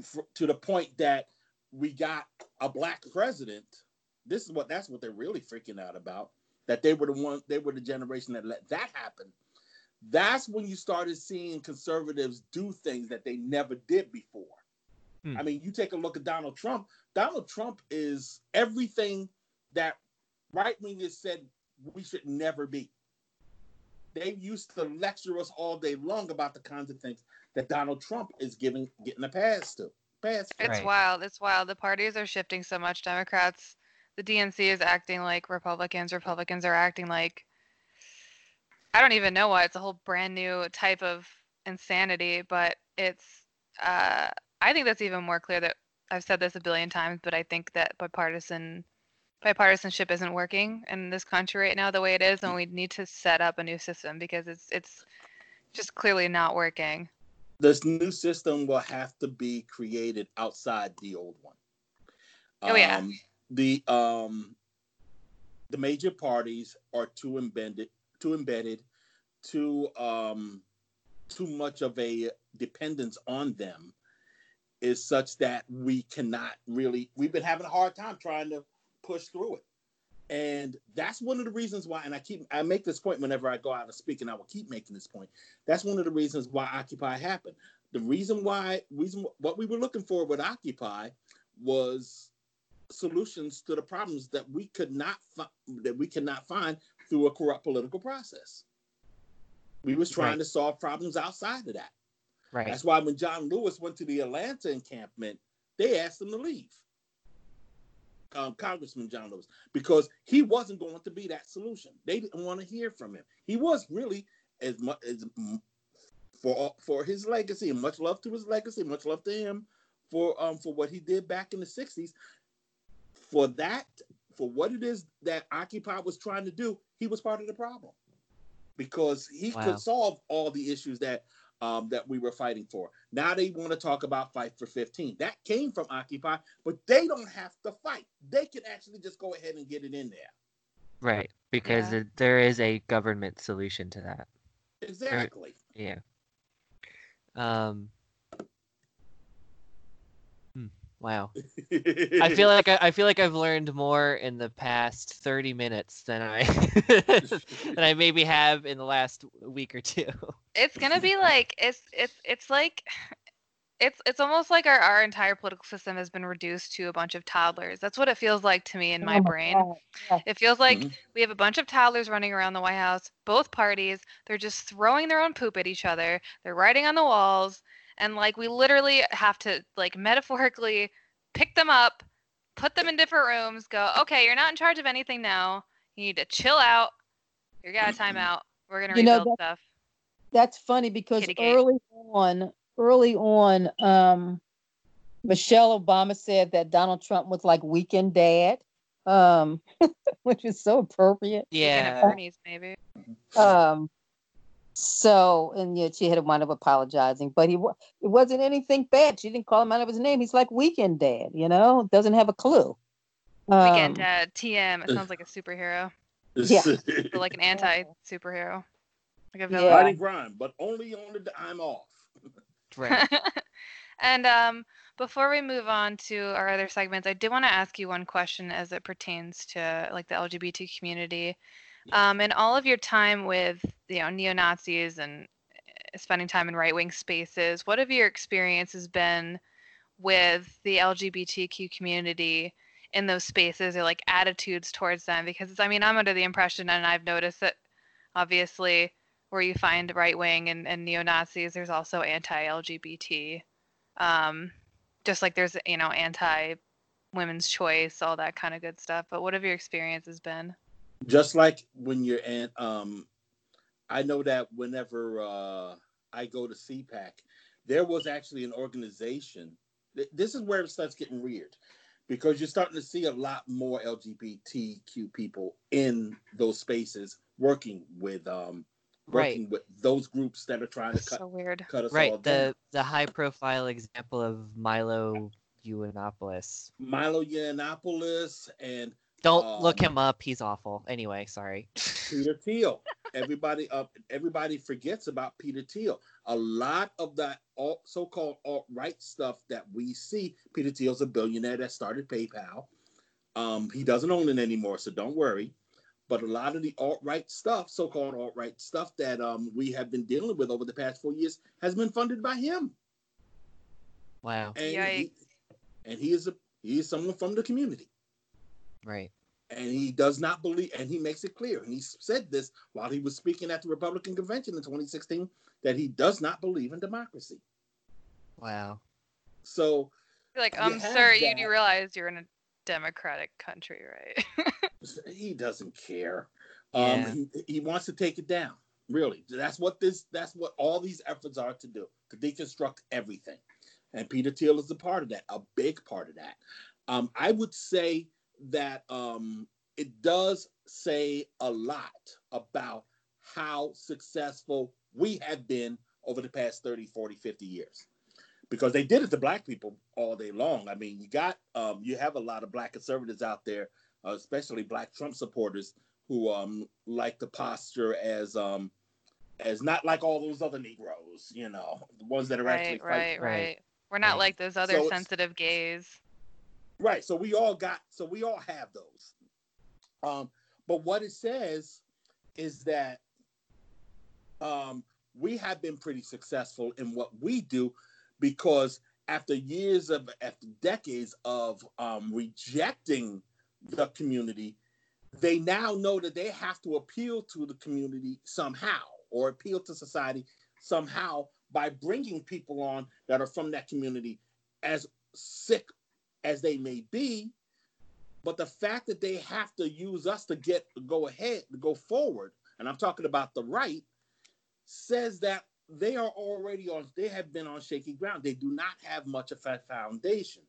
f- to the point that we got a black president, this is what that's what they're really freaking out about. That they were the one, they were the generation that let that happen. That's when you started seeing conservatives do things that they never did before. Hmm. I mean, you take a look at Donald Trump. Donald Trump is everything that right wing wingers said we should never be. They used to lecture us all day long about the kinds of things that Donald Trump is giving getting a pass to. Pass. for. It's Right. wild. It's wild. The parties are shifting so much. Democrats, the DNC is acting like Republicans. Republicans are acting like I don't even know why. It's a whole brand new type of insanity, but it's uh I think that's even more clear that I've said this a billion times, but I think that bipartisan bipartisanship isn't working in this country right now the way it is, and we need to set up a new system because it's it's just clearly not working. This new system will have to be created outside the old one. Oh, yeah. Um, the um, the major parties are too embedded, too embedded, too um, too much of a dependence on them is such that we cannot really. We've been having a hard time trying to push through it, and that's one of the reasons why. And I keep I make this point whenever I go out and speak, and I will keep making this point. That's one of the reasons why Occupy happened. The reason why reason what we were looking for with Occupy was solutions to the problems that we could not fi- that we could not find through a corrupt political process. We was trying Right. to solve problems outside of that. right That's why when John Lewis went to the Atlanta encampment, they asked him to leave. Um, Congressman John Lewis, because he wasn't going to be that solution. They didn't want to hear from him. He was really as much as for for his legacy and much love to his legacy, much love to him for um for what he did back in the '60s. For that, for what it is that Occupy was trying to do, he was part of the problem because he Wow. could solve all the issues that um, that we were fighting for. Now they want to talk about fight for 15. That came from Occupy, but they don't have to fight. They can actually just go ahead and get it in there. Right, because Yeah. there is a government solution to that. Exactly. Yeah. Um. hmm, Wow. *laughs* I feel like I, I feel like I've learned more in the past 30 minutes than I *laughs* than I maybe have in the last week or two. It's gonna be *laughs* like it's it's it's like it's it's almost like our, our entire political system has been reduced to a bunch of toddlers. That's what it feels like to me in my Oh brain. It feels like Mhm. we have a bunch of toddlers running around the White House, both parties. They're just throwing their own poop at each other. They're writing on the walls, and like we literally have to like metaphorically pick them up, put them in different rooms, go, okay, you're not in charge of anything now. You need to chill out. You got a timeout. *clears throat* We're gonna You know, rebuild stuff. That's funny because early on, early on, um, Michelle Obama said that Donald Trump was like weekend dad, um, *laughs* which is so appropriate. Yeah. Bernie's, maybe. Um, so, and yet she had to wind up apologizing, but he it wasn't anything bad. She didn't call him out of his name. He's like weekend dad, you know, doesn't have a clue. Weekend Um, Dad, TM. It sounds like a superhero, Yeah. *laughs* but like an anti superhero. Like a villain. Yeah. Fighting crime, but only on the I'm off. Right. *laughs* and um, before we move on to our other segments, I did want to ask you one question as it pertains to like the LGBT community. Um, in all of your time with you know neo Nazis and uh, spending time in right wing spaces, what have your experiences been with the LGBTQ community in those spaces or like attitudes towards them? Because I mean, I'm under the impression, and I've noticed that obviously where you find right wing and, and neo Nazis, there's also anti LGBT. Um, just like there's, you know, anti women's choice, all that kind of good stuff. But what have your experiences been? Just like when you're in, um, I know that whenever uh, I go to CPAC, there was actually an organization. th- This is where it starts getting weird because you're starting to see a lot more LGBTQ people in those spaces working with um, Right. with those groups that are trying to cut So weird. cut us all Right. down. The the high profile example of Milo Yiannopoulos. Milo Yiannopoulos and Don't look Um, him up. He's awful. Anyway, sorry. Peter Thiel. Everybody up everybody forgets about Peter Thiel. A lot of that alt, so-called alt-right stuff that we see, Peter Thiel's a billionaire that started PayPal. Um, he doesn't own it anymore, so don't worry. But a lot of the alt-right stuff, so-called alt-right stuff that um, we have been dealing with over the past four years has been funded by him. Wow. And he, and he is a he is someone from the community. Right. and he does not believe and he makes it clear and he said this while he was speaking at the republican convention in 2016 that he does not believe in democracy Wow. so You're like, You um, have sir, you do realize you're in a democratic country, right? *laughs* he doesn't care Yeah. um he, he wants to take it down really that's what this that's what all these efforts are to do to deconstruct everything and peter thiel is a part of that a big part of that um i would say that um it does say a lot about how successful we have been over the past 30 40 50 years because they did it to black people all day long i mean you got um you have a lot of black conservatives out there uh, especially black trump supporters who um like to posture as um as not like all those other negroes you know the ones that are actually right, fighting right, Right. right. We're not Right. like those other So sensitive gays. Right. So we all got so we all have those. Um, but what it says is that um, we have been pretty successful in what we do because after years of after decades of um, rejecting the community, they now know that they have to appeal to the community somehow or appeal to society somehow by bringing people on that are from that community as sick as they may be but the fact that they have to use us to get go ahead to go forward and i'm talking about the right says that they are already on they have been on shaky ground. They do not have much of a foundation.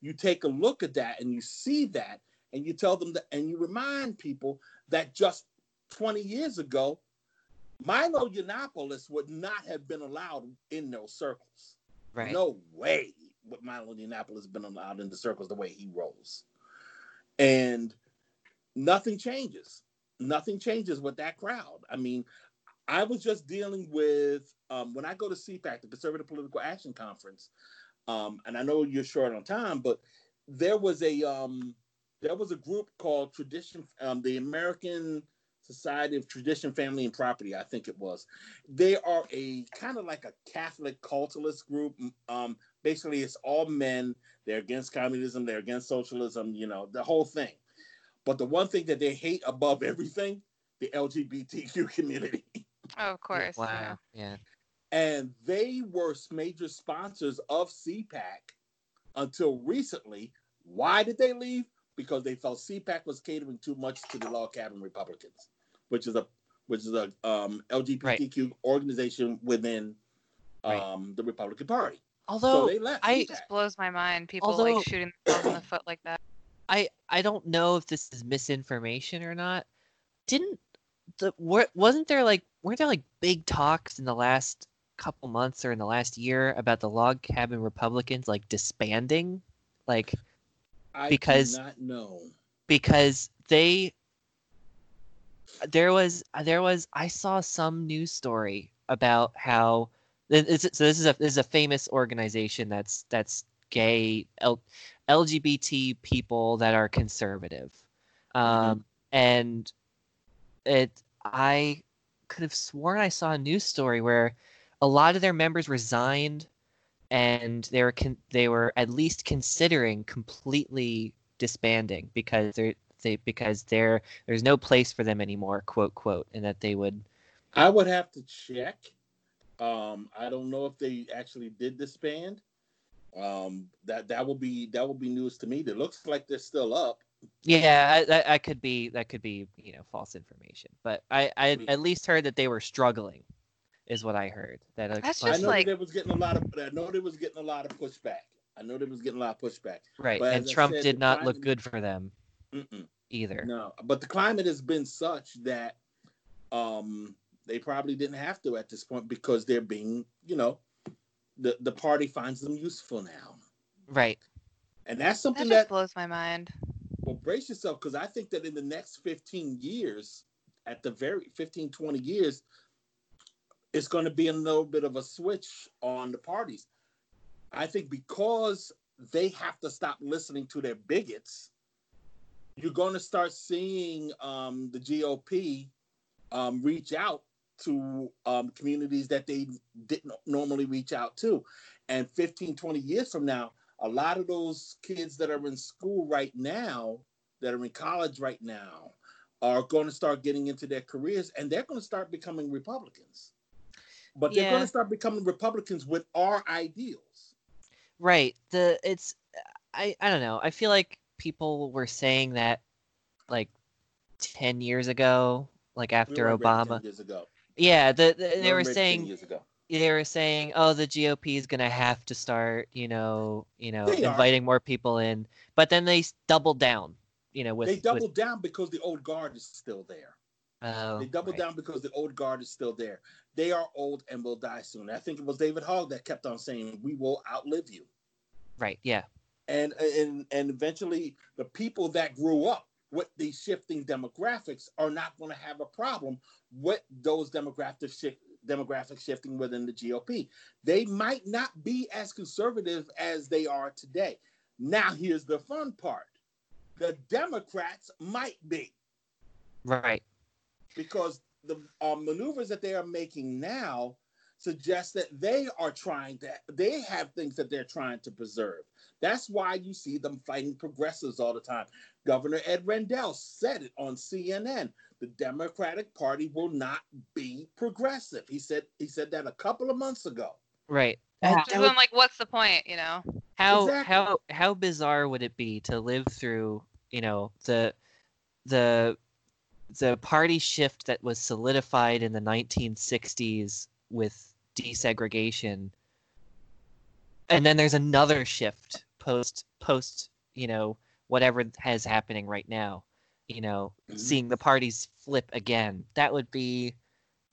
You take a look at that and you see that and you tell them that and you remind people that just 20 years ago milo yiannopoulos would not have been allowed in those circles. Right. no way would Milo Yiannopoulos been allowed in the circles the way he rolls. And nothing changes. nothing changes with that crowd. I mean, I was just dealing with um, when I go to CPAC, the Conservative Political Action Conference, um, and I know you're short on time, but there was a um, there was a group called Tradition, um, the American Society of Tradition, Family, and Property. I think it was. They are a kind of like a Catholic culturalist group. Basically, it's all men. They're against communism. They're against socialism. You know, the whole thing. But the one thing that they hate above everything, the LGBTQ *laughs* community. Oh, of course. Wow. Yeah. And they were major sponsors of CPAC until recently. Why did they leave? Because they felt CPAC was catering too much to the log cabin Republicans, which is a which is a um, LGBTQ right. organization within um, right. the Republican Party. Although so left I it just blows my mind people although, like shooting themselves in the foot like that. *clears throat* I I don't know if this is misinformation or not. Didn't the wasn't there like weren't there like big talks in the last couple months or in the last year about the log cabin Republicans like disbanding, like I because not know because they there was there was I saw some news story about how so this is a this is a famous organization that's that's gay L, LGBT people that are conservative, um, mm-hmm. and it I could have sworn I saw a news story where a lot of their members resigned and they were con- they were at least considering completely disbanding because they're they because there there's no place for them anymore quote quote and that they would I would have to check um I don't know if they actually did disband um that that will be that will be news to me it looks like they're still up yeah, that, I could be that could be you know false information, but I I at least heard that they were struggling, is what I heard. That That's I just know like- they was getting a lot of. I know they was getting a lot of pushback. I know they was getting a lot of pushback. right, but and Trump said, did the not look good for them Mm-mm. either. No, but the climate has been such that um they probably didn't have to at this point because they're being, you know, the the party finds them useful now, Right. and that's That something just that blows my mind. well brace yourself because i think that in the next 15 years at the very 15 20 years it's going to be a little bit of a switch on the parties i think because they have to stop listening to their bigots you're going to start seeing um, the gop um, reach out to um, communities that they didn't normally reach out to and 15 20 years from now a lot of those kids that are in school right now, that are in college right now, are going to start getting into their careers and they're going to start becoming Republicans. But they're Yeah. going to start becoming Republicans with our ideals. Right. The it's I I don't know. I feel like people were saying that like 10 years ago, like after weren't ready 10 Obama. years ago. Yeah, the, the, they were weren't ready 10 saying years ago. they were saying, "Oh, the GOP is gonna have to start, you know, you know, They are. inviting more people in." But then they doubled down, you know, with they with- doubled down because the old guard is still there. oh, They doubled right. down because the old guard is still there. They are old and will die soon. I think it was David Hogg that kept on saying, "We will outlive you." Right. Yeah. and and and eventually the people that grew up with these shifting demographics are not going to have a problem with those demographic shift demographic shifting within the GOP. They might not be as conservative as they are today. Now here's the fun part. The Democrats might be Right. because the uh, maneuvers that they are making now suggest that they are trying to they have things that they're trying to preserve that's why you see them fighting progressives all the time governor ed rendell said it on cnn the democratic party will not be progressive he said he said that a couple of months ago Right. Wow. That- Just I'm like, what's the point? You know? how Exactly. how how bizarre would it be to live through, you know, the the the party shift that was solidified in the 1960s with desegregation and then there's another shift post post you know whatever has happening right now you know Mhm. seeing the parties flip again that would be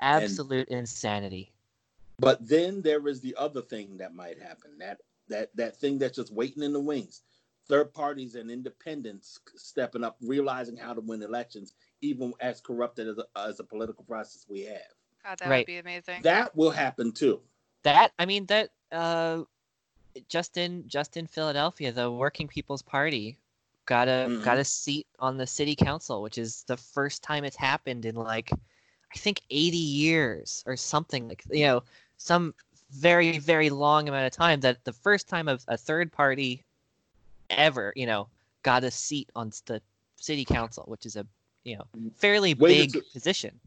absolute insanity But then there is the other thing that might happen. That that that thing that's just waiting in the wings. Third parties and independents stepping up, realizing how to win elections even as corrupted as a, as a political process we have. God, that Right. would be amazing. That will happen too. That I mean that uh, just in just in Philadelphia, the Working People's Party got a Mhm. got a seat on the city council, which is the first time it's happened in like I think 80 years or something like you know some very very long amount of time that the first time of a third party ever you know got a seat on the city council, which is a you know fairly Wait big until- position.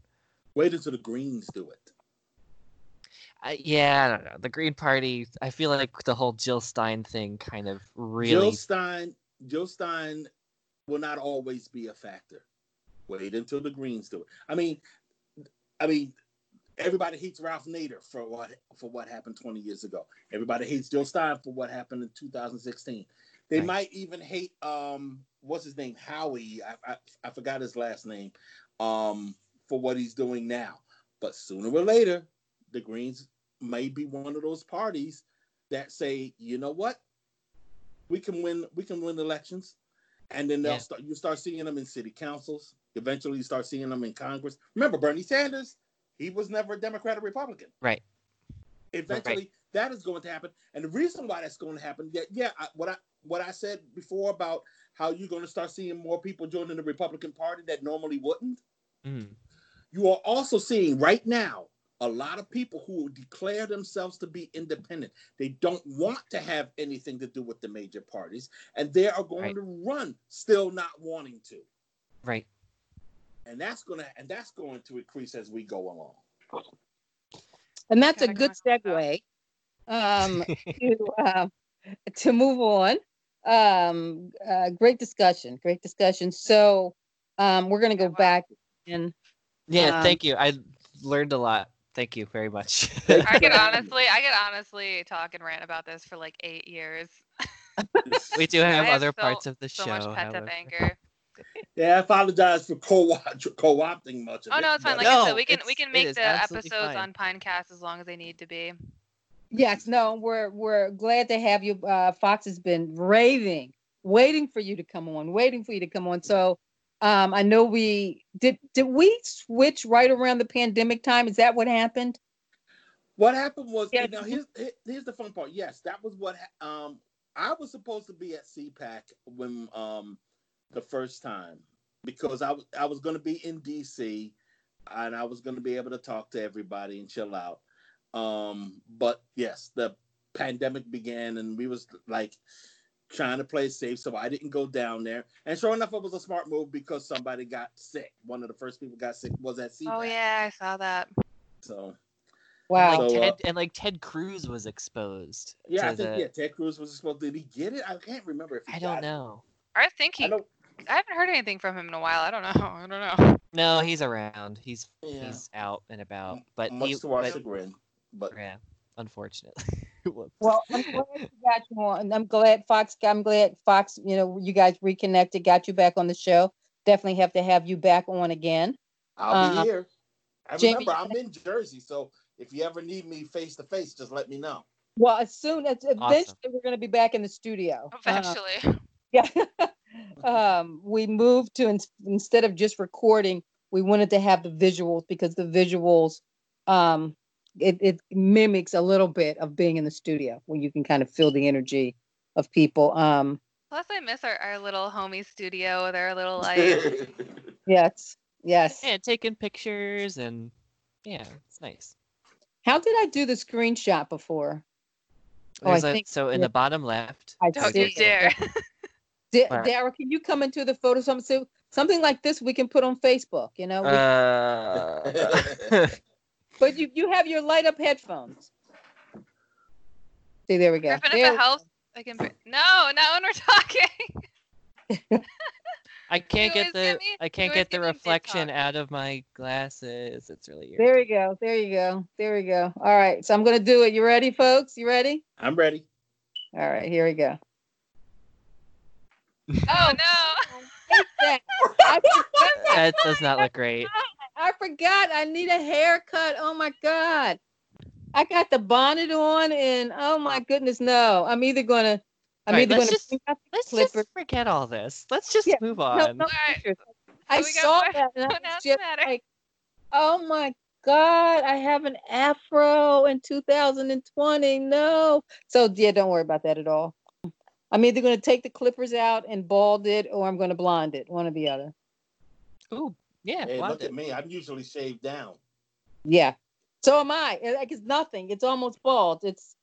Wait until the Greens do it. I, yeah, I don't know. The Green Party, I feel like the whole Jill Stein thing kind of really. Jill. Stein, Jill Stein will not always be a factor. Wait until the Greens do it. I mean, I mean, everybody hates Ralph Nader for what for what happened 20 years ago. Everybody hates Jill Stein for what happened in 2016. They Right. might even hate um what's his name Howie. I, I I forgot his last name um for what he's doing now. But sooner or later, the Greens may be one of those parties that say, you know what, we can win we can win elections. And then they'll Yeah. start you start seeing them in city councils. Eventually you start seeing them in congress. Remember bernie sanders he was never a democrat or republican. Right. eventually that is going to happen. And the reason why that's going to happen yeah yeah I, what i what i said before about how you're going to start seeing more people joining the republican party that normally wouldn't Mm, you are also seeing right now a lot of people who declare themselves to be independent. They don't want to have anything to do with the major parties, and they are going Right. to run still not wanting to. right. And that's gonna and that's going to increase as we go along. And that's a Gotta good segue um, *laughs* to uh, to move on. Um, uh, great discussion, great discussion. So um, we're going to go back and Yeah, Um, thank you. I learned a lot. Thank you very much. I *laughs* could honestly, I could honestly talk and rant about this for like eight years. *laughs* we do have, have other so- parts of the So show. much pent up anger. yeah, I apologize for co co-opting much of Oh it. no, it's fine. but- Like I said, we can we can make the episodes fine. on Pinecast as long as they need to be. yes, no, we're we're glad to have you. Uh, Fox has been raving, waiting for you to come on, waiting for you to come on. So um, I know we did. Did we switch right around the pandemic time? Is that what happened? What happened was, Yeah. you know, here's here's the fun part. Yes, that was what um I was supposed to be at CPAC when um the first time because I was I was going to be in DC and I was going to be able to talk to everybody and chill out. Um, but yes, the pandemic began and we was like trying to play it safe, so I didn't go down there. And sure enough, it was a smart move because somebody got sick. One of the first people got sick was at CPAC. Oh yeah, I saw that. So Wow. Like So, uh, and like Ted Cruz was exposed. Yeah, I think the- yeah, Ted Cruz was exposed. Did he get it? I can't remember if he I got don't it. know. I think I he. know. I haven't heard anything from him in a while. I don't know. *laughs* I don't know. No, he's around. He's Yeah. he's out and about. But Much he, to our but- chagrin, but yeah, unfortunately. Whoops. Well, I'm glad you got you on. I'm glad Fox. I'm glad Fox. You know, you guys reconnected, got you back on the show. Definitely have to have you back on again. I'll uh, be here. I Jamie- remember I'm in Jersey, so if you ever need me face to face, just let me know. Well, as soon as eventually we're going to be back in the studio. Uh, Eventually. *laughs* yeah. *laughs* um, we moved to ins- instead of just recording, we wanted to have the visuals because the visuals, um, it, it mimics a little bit of being in the studio where you can kind of feel the energy of people. Um, Plus, I miss our, our little homie studio with our little lights. *laughs* yes, yes. yeah, taking pictures and yeah, it's nice. How did I do the screenshot before? Oh, I There's a, think- so in yeah. the bottom left. I Don't see you dare. *laughs* Da- Where? Dara, can you come into the photo? Something, something like this we can put on Facebook, you know? We- Uh, *laughs* but you, you have your light up headphones. See, there we go. Griffin, There if it helps, I can. br- No, not when we're talking. I can't get the me- I can't get the give me big reflection out of my glasses. It's really There weird. we go. There you go. There we go. All right. So I'm going to do it. You ready, folks? You ready? I'm ready. All right. Here we go. Oh no. *laughs* I. *laughs* That does not look great. I forgot. I need a haircut. Oh my God. I got the bonnet on and oh my goodness. No, I'm either going to, I'm right, either let's going just- to Let's Clipper. just forget all this. Let's just Yeah, move on. no pictures. I saw that and I was just matter? like, oh my God, I have an afro in 2020. No. So yeah, don't worry about that at all. I'm either gonna take the clippers out and bald it or I'm gonna blonde it, one or the other. Ooh, yeah. Hey, look it. at me. I'm usually shaved down. Yeah. So am I. Like it's nothing. It's almost bald. It's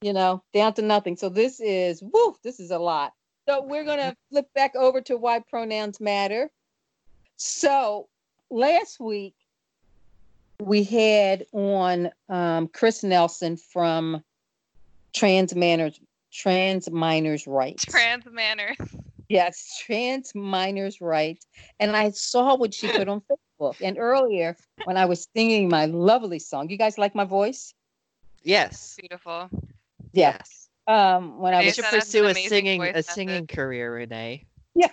you know, down to nothing. So this is woo, this is a lot. So we're gonna flip back over to why pronouns matter. So last week we had on um, Chris Nelson from Trans Manners Trans Minors Rights. Trans manner. Yes, trans minors' rights. And I saw what she put on Facebook. And earlier, when I was singing my lovely song, you guys like my voice? Yes. Beautiful. Yeah. Yes. Um, when I was should sent us an pursue a singing a message. singing career, Renee. Yeah.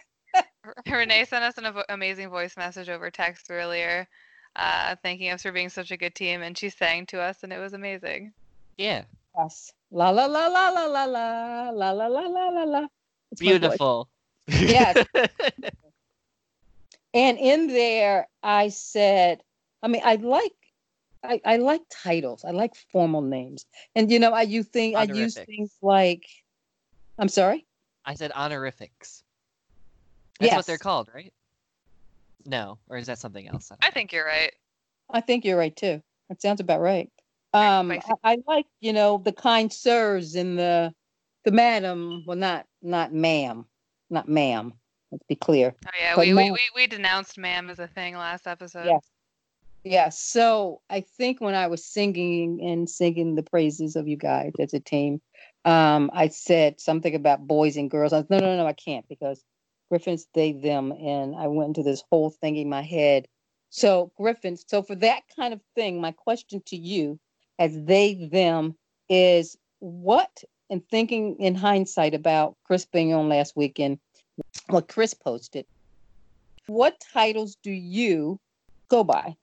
Renee sent us an avo- amazing voice message over text earlier, uh, thanking us for being such a good team, and she sang to us, and it was amazing. Yeah. yes. la la la la la la la la la la la la la. It's my voice. Beautiful. Yes. *laughs* And in there, I said, I mean, I like. I, I like titles. I like formal names, and you know, I you think I use things like. I'm sorry. I said honorifics. That's what they're called, right? No, or is that something else? don't I think you're right. I think you're right too. That sounds about right. Um, I. I like, you know, the kind sirs and the the madam. Well, not not ma'am, not ma'am. Let's be clear. Oh yeah, we, we, we we denounced ma'am as a thing last episode. Yes. Yeah. So I think when I was singing and singing the praises of you guys as a team, um, I said something about boys and girls. I was, no, no, no, I can't because Griffin's they them, and I went into this whole thing in my head. So Griffin, so for that kind of thing, my question to you, as they them, is what? And thinking in hindsight about Chris being on last weekend, what Chris posted. What titles do you go by?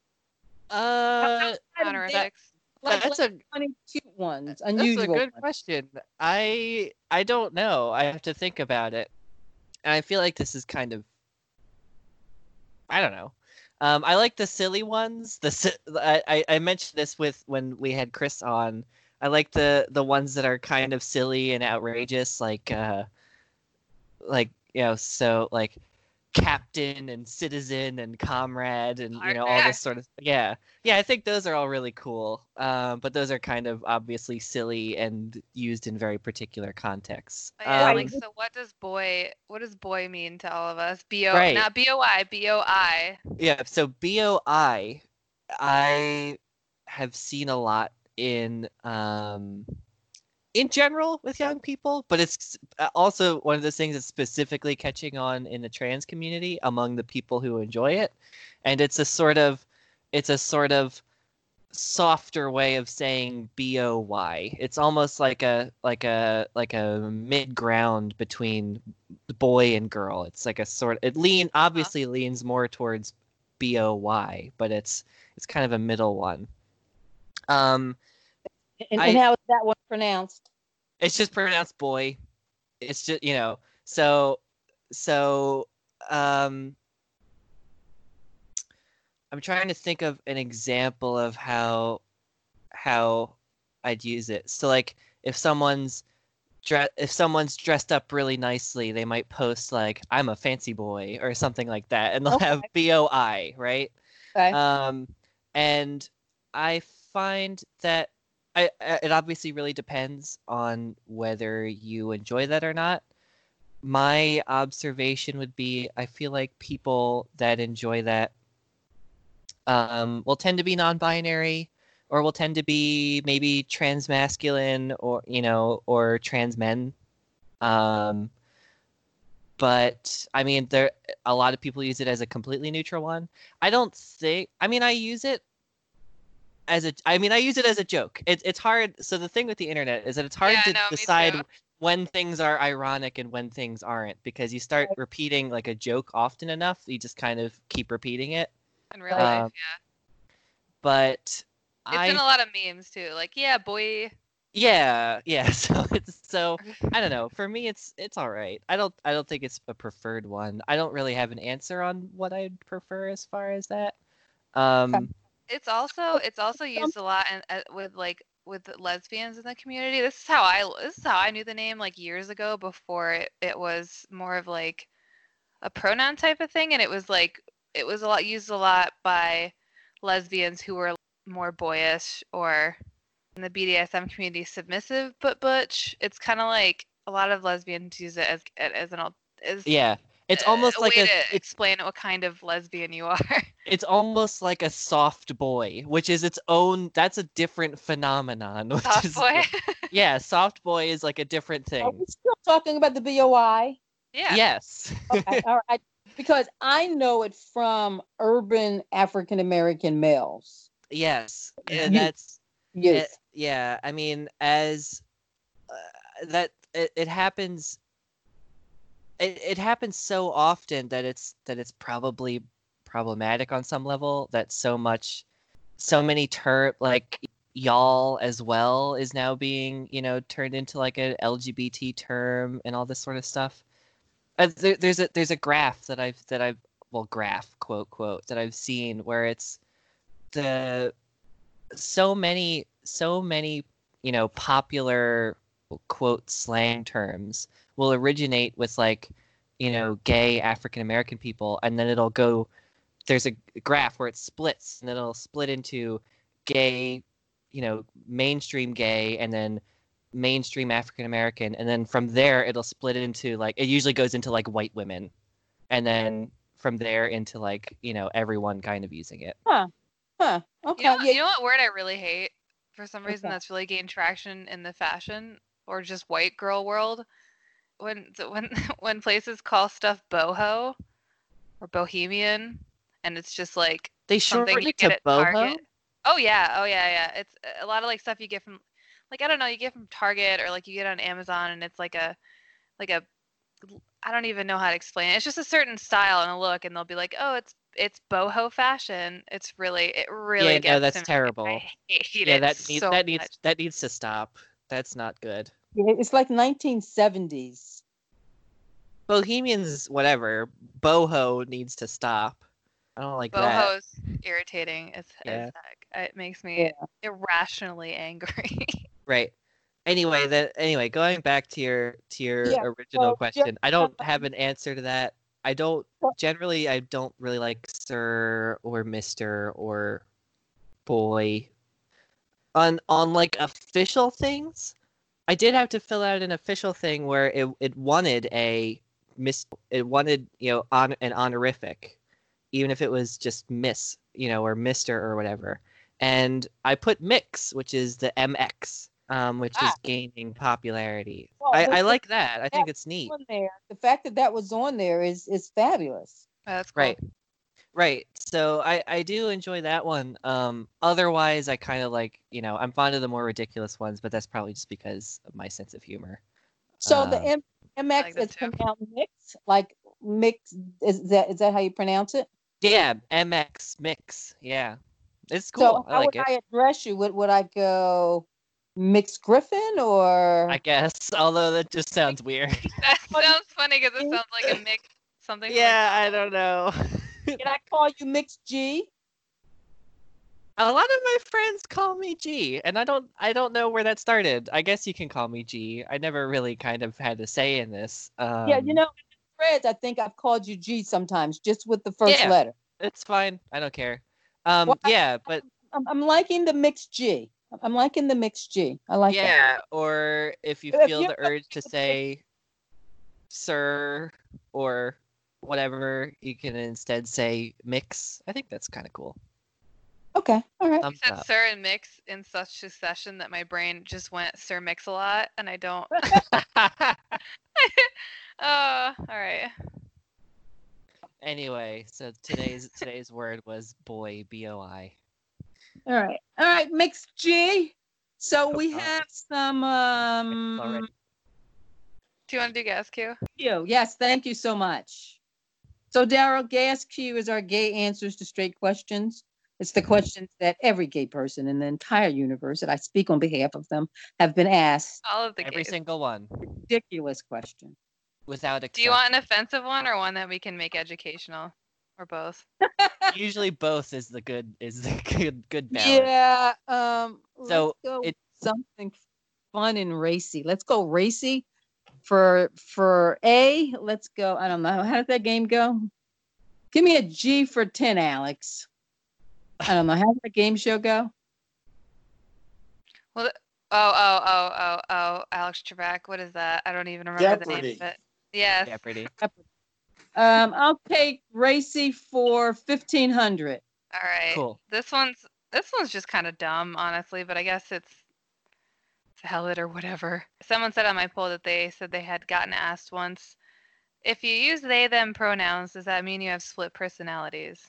Uh, Honorifics. Like, that's like a funny, cute ones, that's a good ones. question. I I don't know. I have to think about it, and I feel like this is kind of. I don't know. Um, I like the silly ones. The si- I, I I mentioned this with when we had Chris on. I like the the ones that are kind of silly and outrageous, like uh, like you know, so like captain and citizen and comrade and you know all this sort of yeah yeah i think those are all really cool um, but those are kind of obviously silly and used in very particular contexts yeah, um, like so what does boy what does boy mean to all of us? B O Right. not B O I, B O I. yeah so boi i have seen a lot in um in general with young people but it's uh, also one of those things that's specifically catching on in the trans community among the people who enjoy it. And it's a sort of it's a sort of softer way of saying boy it's almost like a like a like a mid ground between boy and girl. It's like a sort it lean obviously leans more towards boy but it's it's kind of a middle one um And, I- and how is that one pronounced? it's just pronounced boy it's just you know so so um i'm trying to think of an example of how how i'd use it so like if someone's dre- if someone's dressed up really nicely they might post like i'm a fancy boy or something like that and they'll have boi right Okay. um, and I find that I, it obviously really depends on whether you enjoy that or not. My observation would be I feel like people that enjoy that um, will tend to be non-binary or will tend to be maybe transmasculine or you know or trans men. Um, but I mean, there a lot of people use it as a completely neutral one. I don't think. I mean, I use it as a. I mean, I use it as a joke. It's it's hard. So the thing with the internet is that it's hard Yeah, to no, decide when things are ironic and when things aren't because you start repeating like a joke often enough, you just kind of keep repeating it. in real Um, life. Yeah. But It's I in a lot of memes too. Like, yeah, boy. Yeah, yeah. *laughs* So it's so *laughs* I don't know. For me, it's it's all right. I don't I don't think it's a preferred one. I don't really have an answer on what I'd prefer as far as that. Um, It's also it's also *laughs* used a lot in, uh, with like with lesbians in the community. This is how I this is how I knew the name like years ago before it, it was more of like a pronoun type of thing and it was like it was a lot used a lot by lesbians who were more boyish or in the BDSM community submissive but butch. It's kind of like a lot of lesbians use it as as an al- as yeah, it's *laughs* almost a like way a to explain what kind of lesbian you *laughs* are. it's almost like a soft boy, which is its own. That's a different phenomenon. *laughs* Soft is, boy. Yeah, soft boy is like a different Are thing. we still talking about the BOI? yeah. Yes. Okay, all right. Because I know it from urban African American males. yes. Yeah. And that's Yes. it- yeah. I mean, as uh, that it, it happens. It, it happens so often that it's that it's probably problematic on some level that so much so many term like y'all as well is now being you know turned into like an lgbt term and all this sort of stuff. Uh, there, there's a there's a graph that i've that i've well graph quote quote that i've seen where it's the so many so many you know popular quote slang terms will originate with like you know gay african american people and then it'll go there's a graph where it splits and then it'll split into gay you know mainstream gay and then mainstream african american and then from there it'll split into like it usually goes into like white women and then from there into like you know everyone kind of using it Huh. Huh. Okay. You know, yeah. you know what word I really hate for some reason that? that's really gained traction in the fashion or just white girl world when when *laughs* when places call stuff boho or bohemian and it's just like they something shorten you it to boho Target. Oh yeah, oh yeah, yeah. It's a lot of like stuff you get from like I don't know, you get from Target or like you get on Amazon and it's like a like a I don't even know how to explain it. It's just a certain style and a look and they'll be like, "Oh, it's it's boho fashion." It's really it really Yeah, gets no, that's *laughs* terrible. Yeah it that needs so that needs much. that needs to stop that's not good It's like 1970s. bohemians whatever boho needs to stop i don't like that Boho's irritating as, Yeah. as heck. It makes me irrationally angry. *laughs* right anyway that anyway going back to your to your Yeah, original well, question i don't have an answer to that i don't generally i don't really like sir or mister or boy on on like official things i did have to fill out an official thing where it, it wanted a miss it wanted you know on an honorific even if it was just miss you know or mister or whatever and i put mix which is the mx um, which is Ah. gaining popularity Well, I, I like that i think it's neat On there, the fact that that was on there is is fabulous. That's cool. Right. Right. So I I do enjoy that one. Um otherwise I kind of like, you know, I'm fond of the more ridiculous ones, but that's probably just because of my sense of humor. So the Um, M- like MX that is too. pronounced mix, like mix. Is that is that how you pronounce it? Yeah, MX mix. Yeah. It's So cool. I how like would it. I address you? Would would I go Mix Griffin or I guess, although that just sounds weird. *laughs* That sounds funny because it sounds like a mix something. from, like, yeah, I don't know. *laughs* can I call you Mix G? A lot of my friends call me G, and I don't I don't know where that started. I guess you can call me G. I never really kind of had a say in this. Um, yeah, you know, in the threads, I think I've called you G sometimes, just with the first Yeah. letter. it's fine. I don't care. Um, Well, yeah, but I'm, I'm liking the Mix G. I'm liking the Mix G. I like that. yeah, or if you If feel the urge to *laughs* say sir or whatever, you can instead say mix. I think that's kind of cool. Okay, all right. You said up. Sir and Mix in such succession that my brain just went Sir Mix a lot, and I don't. *laughs* *laughs* Oh, all right. anyway, so today's today's word was boy, B O I. All right. All right, Mix G. So Oh, we God. have some um. Do you want to do gas Q? you. Yes, thank you so much. So Daryl, Gas Q is our gay answers to straight questions. It's the questions that every gay person in the entire universe, that I speak on behalf of them, have been asked. All of the Every gays. single one, Ridiculous question. without a Do you want an offensive one or one that we can make educational, or both? *laughs* Usually, both is the good is the *laughs* good good balance. Yeah. Um. So, let's go it- something fun and racy. Let's go racy. For for A, let's go. I don't know. How does that game go? Give me a G for ten, Alex. I don't know. How does that game show go? Well, oh, oh, oh, oh, oh, Alex Trebek. What is that? I don't even remember the name Jeopardy. of it. Yes. Yeah, pretty. Um, I'll take racy for fifteen hundred. All right. Cool. This one's this one's just kind of dumb, honestly, but I guess it's valid or whatever. Someone said on my poll that they said they had gotten asked once, if you use they them pronouns, does that mean you have split personalities?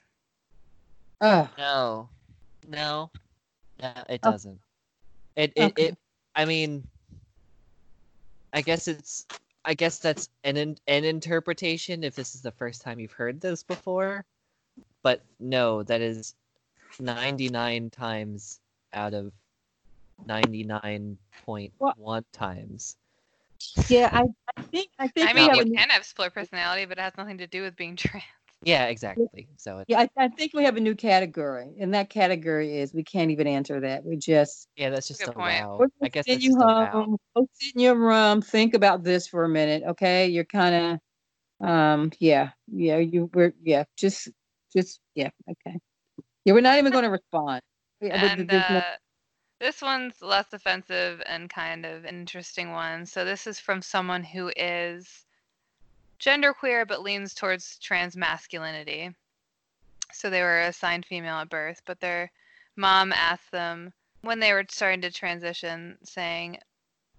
Oh, No, no, no, it Oh. doesn't. It, it, Okay. it. I mean, I guess it's. I guess that's an in- an interpretation if this is the first time you've heard this before, but no, that is ninety nine times out of ninety nine point one times. yeah. I, I think I think I mean, have you a new, can have split personality, but it has nothing to do with being *laughs* trans. Yeah, exactly. So it, yeah. I, I think we have a new category, and that category is we can't even answer that. We just yeah, that's just a point. wow. We're I guess send that's you a wow. home. Go sit in your room. Think about this for a minute, okay? You're kind of, um, yeah, yeah. You were, yeah. Just, just, yeah. Okay. Yeah, we're not even going to respond. Yeah, but And there's no- uh, this one's less offensive and kind of an interesting one. So this is from someone who is genderqueer but leans towards trans masculinity. So they were assigned female at birth, but their mom asked them when they were starting to transition, saying,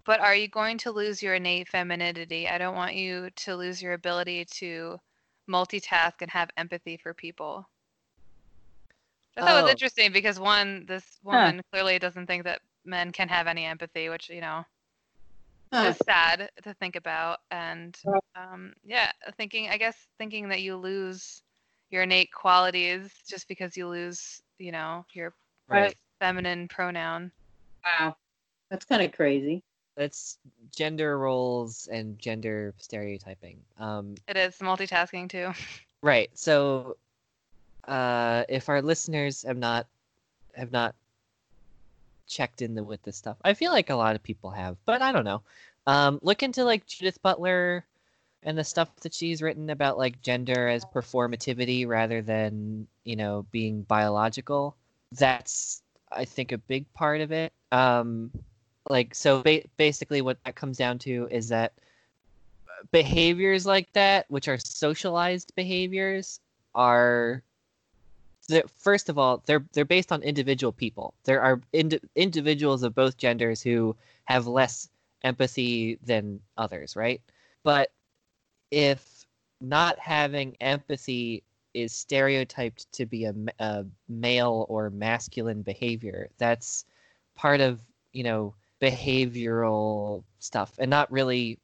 But are you going to lose your innate femininity? I don't want you to lose your ability to multitask and have empathy for people. I thought it was Oh. interesting because one, this woman clearly doesn't think that men can have any empathy, which you know Huh. is sad to think about. And um, yeah, thinking I guess thinking that you lose your innate qualities just because you lose, you know, your Right. feminine pronoun. wow, that's kind of crazy. That's gender roles and gender stereotyping. Um, It is multitasking too. *laughs* Right. So, uh, if our listeners have not have not checked in the, with this stuff, I feel like a lot of people have, but I don't know. Um, look into like Judith Butler and the stuff that she's written about like gender as performativity rather than you know being biological. That's I think a big part of it. Um, like so, ba- basically, what that comes down to is that behaviors like that, which are socialized behaviors, are first of all they're they're based on individual people. There are indi- individuals of both genders who have less empathy than others, right? But if not having empathy is stereotyped to be a, a male or masculine behavior, that's part of you know behavioral stuff and not really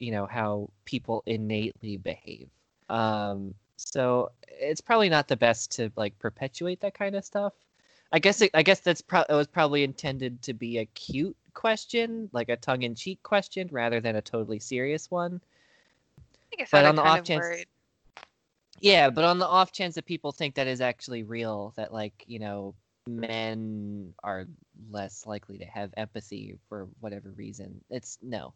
you know how people innately behave um so it's probably not the best to like perpetuate that kind of stuff. I guess it, i guess that's pro- it was probably intended to be a cute question like a tongue-in-cheek question rather than a totally serious one. I guess But on the off chance- worried. yeah but on the off chance that people think that is actually real that like you know men are less likely to have empathy for whatever reason it's no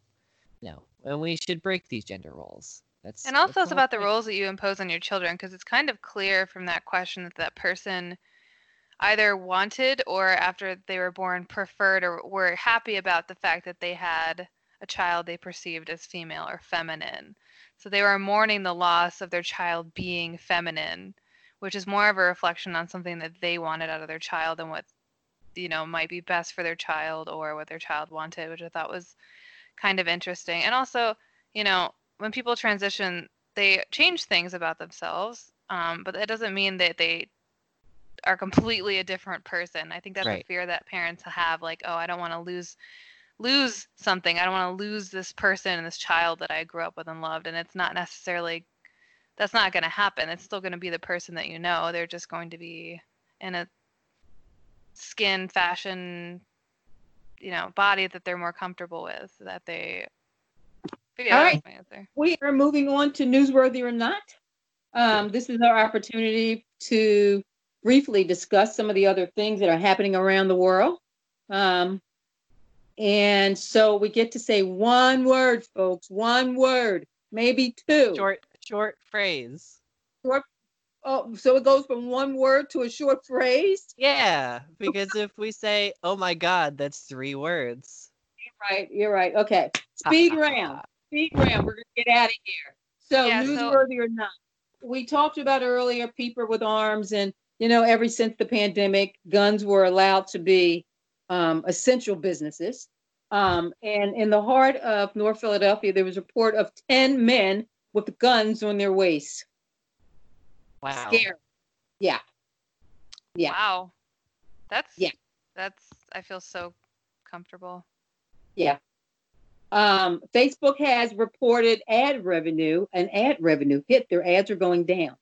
no. And we should break these gender roles that's And also, that's it's about the roles that you impose on your children because it's kind of clear from that question that that person either wanted or after they were born preferred or were happy about the fact that they had a child they perceived as female or feminine. So they were mourning the loss of their child being feminine, which is more of a reflection on something that they wanted out of their child and what you know might be best for their child or what their child wanted, which I thought was kind of interesting. And also, you know, when people transition, they change things about themselves, um, but that doesn't mean that they are completely a different person. I think that's a fear that parents have, like, oh, I don't want to lose lose something. I don't want to lose this person and this child that I grew up with and loved. And it's not necessarily that's not going to happen. It's still going to be the person that you know. They're just going to be in a skin fashion, you know, body that they're more comfortable with. That they. Yeah, All answer. We are moving on to newsworthy or not. Um, this is our opportunity to briefly discuss some of the other things that are happening around the world. Um, and so we get to say one word, folks, one word, maybe two. Short short phrase. Oh, so it goes from one word to a short phrase. Yeah, because if we say, "Oh my God," that's three words. Right, you're right. Okay, speed round. Speed round. We're gonna get out of here. So Yeah, so- newsworthy or not, we talked about earlier people with arms, and you know, ever since the pandemic, guns were allowed to be um, essential businesses. Um, and in the heart of North Philadelphia, there was a report of ten men with guns on their waists. Wow. Scary. Yeah. Yeah. Wow. That's Yeah. That's I feel so comfortable. Yeah. Um, Facebook has reported ad revenue, and ad revenue hit. Their ads are going down.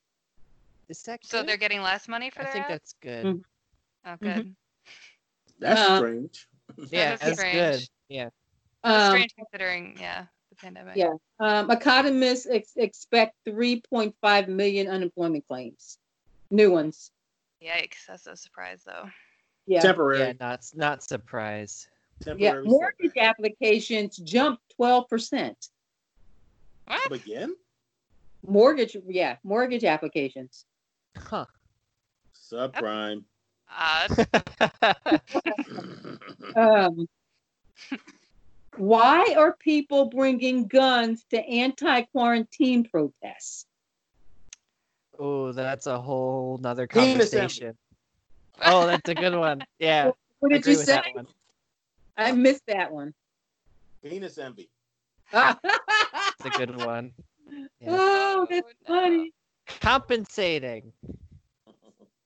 Is that So they're getting less money for that? I think ads? that's good. Mhm. Oh, good. That's Uh, strange. Yeah, is that's strange. good. Yeah. Um, strange considering, yeah, the pandemic. Yeah. um, economists ex- expect 3.5 million unemployment claims, new ones. Yikes, that's a surprise though. Yeah. Temporary. Yeah, not not surprised. Yeah. Temporary. Mortgage setback. applications jumped 12%. Again? Mortgage, yeah, mortgage applications. Huh. Subprime. Odd. *laughs* Um, why are people bringing guns to anti-quarantine protests? oh, that's a whole nother conversation. oh, that's a good one. Yeah. What did you say? That one. I missed that one. Penis envy. It's a good one. Yeah. *laughs* oh, that's funny. Uh, compensating.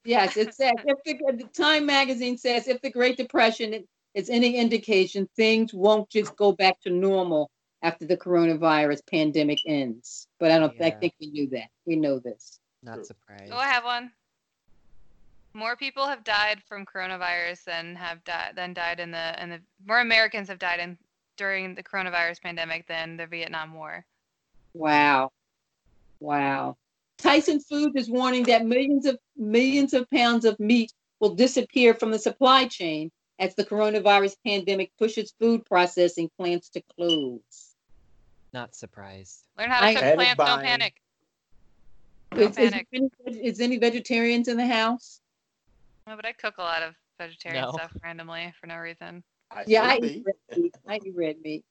Yes, it says if the, the Time magazine says if the Great Depression is any indication, things won't just go back to normal after the coronavirus pandemic ends. But I don't. I think we knew that. We know this. Not True. surprised. Oh, I have one. More people have died from coronavirus than have died than died in the in the more Americans have died in during the coronavirus pandemic than the Vietnam War. Wow, wow. Tyson Foods is warning that millions of millions of pounds of meat will disappear from the supply chain as the coronavirus pandemic pushes food processing plants to close. Not surprised. Learn how to I- cook plants, don't panic. Don't is, panic. any, is any vegetarians in the house? No, but I cook a lot of vegetarian No. stuff randomly for no reason. I Yeah, I eat red meat. I eat red meat.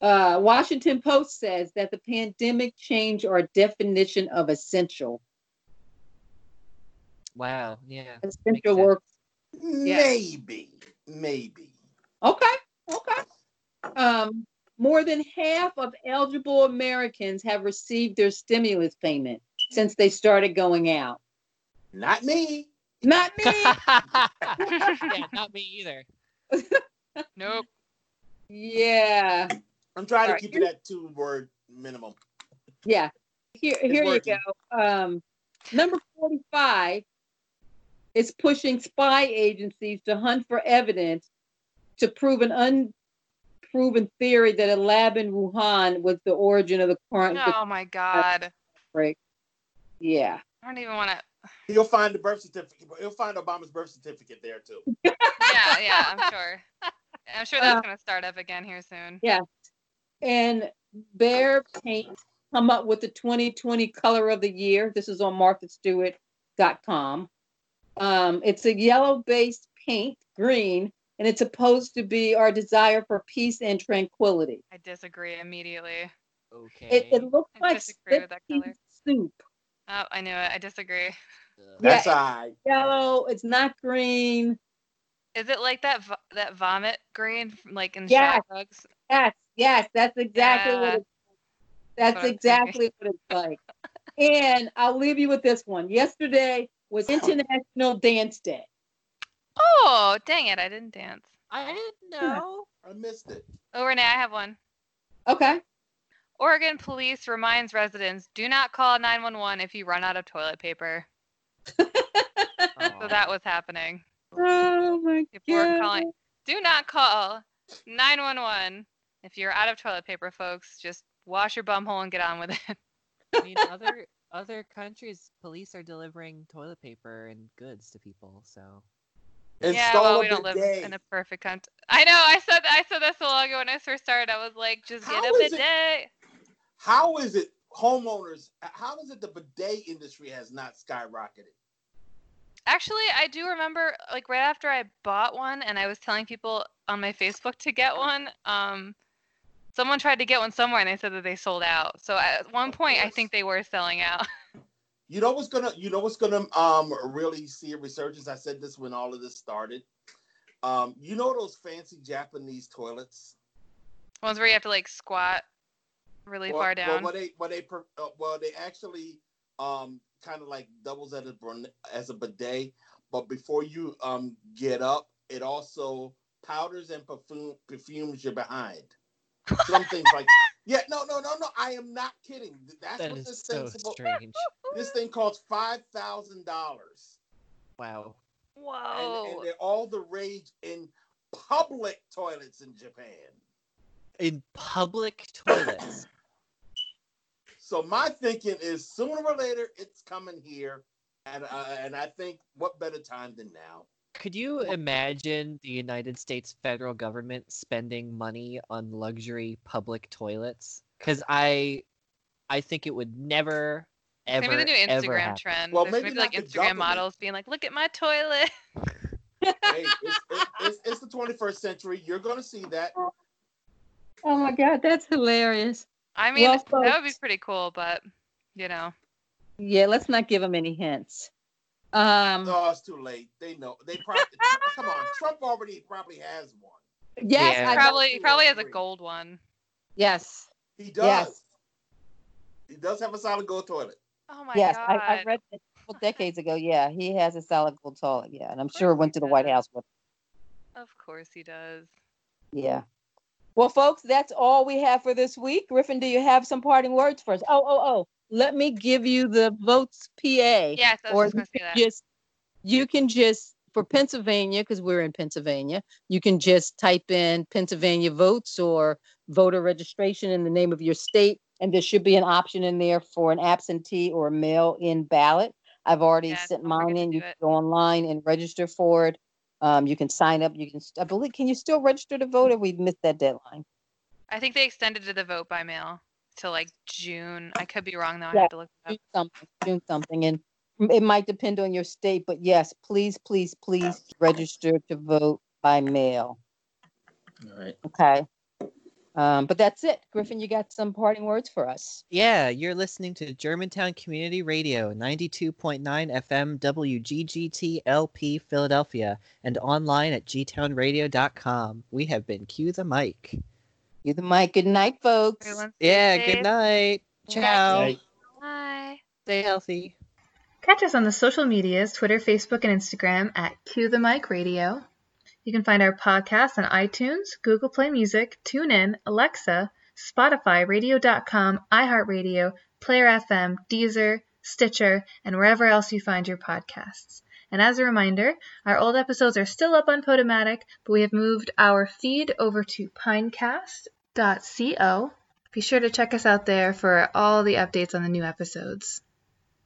Uh, Washington Post says that the pandemic changed our definition of essential. Wow. Yeah. Essential sense. work. Maybe. Maybe. Okay, okay. Um, more than half of eligible Americans have received their stimulus payment since they started going out. Not me. Not me. *laughs* yeah, not me either. *laughs* Nope. yeah, I'm trying Alright. to keep it at two word minimum. yeah. Here, here you go. Um, number forty-five is pushing spy agencies to hunt for evidence to prove an unproven theory that a lab in Wuhan was the origin of the current Oh my god. outbreak. Yeah. I don't even want to. He'll find the birth certificate. He'll find Obama's birth certificate there too. *laughs* Yeah, yeah, I'm sure. I'm sure that's Uh, gonna start up again here soon. Yeah, and Behr Paint come up with the 2020 color of the year. This is on marthastewart.com. Um, it's a yellow based paint, green, and it's supposed to be our desire for peace and tranquility. I disagree immediately. Okay. It, it looks I like disagree with that color. soup. Oh, I knew it. I disagree. That's Yeah. all right. Yellow, it's not green. Is it like that vo- that vomit green, from, like in Yes. Shack Bugs? Yes, yes, that's exactly what it's that's what I'm exactly what it's like. *laughs* and I'll leave you with this one. Yesterday was oh. International Dance Day. Oh, dang it! I didn't dance. I didn't know. I missed it. Oh, Renee, I have one. Okay. Oregon police reminds residents do not call 911 if you run out of toilet paper. So that was happening. Oh my People are god. calling. Do not call 911 if you're out of toilet paper, folks. Just wash your bum hole and get on with it. I mean, other other countries, police are delivering toilet paper and goods to people. So yeah, Install well, we don't live in a perfect country. I know. I said I said that so long ago when I first started. I was like, just get How a is it- bidet. How is it homeowners? How is it the bidet industry has not skyrocketed? Actually, I do remember like right after I bought one and I was telling people on my Facebook to get one. Um, someone tried to get one somewhere and they said that they sold out. So at one point, I think they were selling out. *laughs* You know what's gonna you know what's gonna um really see a resurgence? I said this when all of this started. Um, you know those fancy Japanese toilets? Ones where you have to like squat really Well- far down. well, they well they uh, well they actually um kind of like doubles as a as a bidet, but before you um get up, it also powders and perfume perfumes your behind. Some things like *laughs* yeah, no, no, no, no. I am not kidding. That's that what is this so thing's supposed. strange. *laughs* This thing costs five thousand dollars. Wow. and, Whoa. and they're all the rage in public toilets in Japan. In public toilets. So my thinking is sooner or later it's coming here, and uh, and I think what better time than now? Could you imagine the United States federal government spending money on luxury public toilets? Because I, I think it would never, ever, maybe the new ever Instagram happen. trend. Well, There's maybe maybe like Instagram government. models being like, "Look at my toilet." *laughs* Hey, it's, it, it's, it's the 21st century. You're going to see that. Oh my god, that's hilarious. I mean, Well, that would be pretty cool, but you know, Yeah, let's not give them any hints. Um, Oh, it's too late. They know. They probably come on. Trump already probably has one. yes, Yeah. I probably two or probably has a gold one. yes, He does. Yes. He does have a solid gold toilet. Oh my yes. god! I, I read it a couple decades ago. Yeah, he has a solid gold toilet. Yeah, and I'm sure it went to the White. House with. Of course he does. Yeah. Well, folks, that's all we have for this week. Griffin, do you have some parting words for us? Oh, oh, oh. Let me give you the votes PA. Yes, I or was just gonna you just you can just for Pennsylvania because we're in Pennsylvania. You can just type in Pennsylvania votes or voter registration in the name of your state, and there should be an option in there for an absentee or mail-in ballot. I've already Yes, sent mine in. You can go online and register for it. Um, you can sign up. You can, I believe, can you still register to vote? Or we've missed that deadline. I think they extended to the vote by mail till like June. I could be wrong though. I Yeah, have to look it up. June something, June something, and it might depend on your state, but yes, please, please, please register to vote by mail. All right. Okay. Um, but that's it. Griffin, you got some parting words for us. Yeah, you're listening to Germantown Community Radio, 92.9 FM WGGTLP Philadelphia, and online at gtownradio.com. We have been Cue the Mic. You the mic. Good night, folks. Everyone Yeah, safe. good night. Ciao. Right. Bye. Stay healthy. Catch us on the social medias Twitter, Facebook, and Instagram at Cue the Mic Radio. You can find our podcast on iTunes, Google Play Music, TuneIn, Alexa, Spotify, Radio.com, iHeartRadio, Player FM, Deezer, Stitcher, and wherever else you find your podcasts. And as a reminder, our old episodes are still up on Podomatic, but we have moved our feed over to pinecast.co. Be sure to check us out there for all the updates on the new episodes.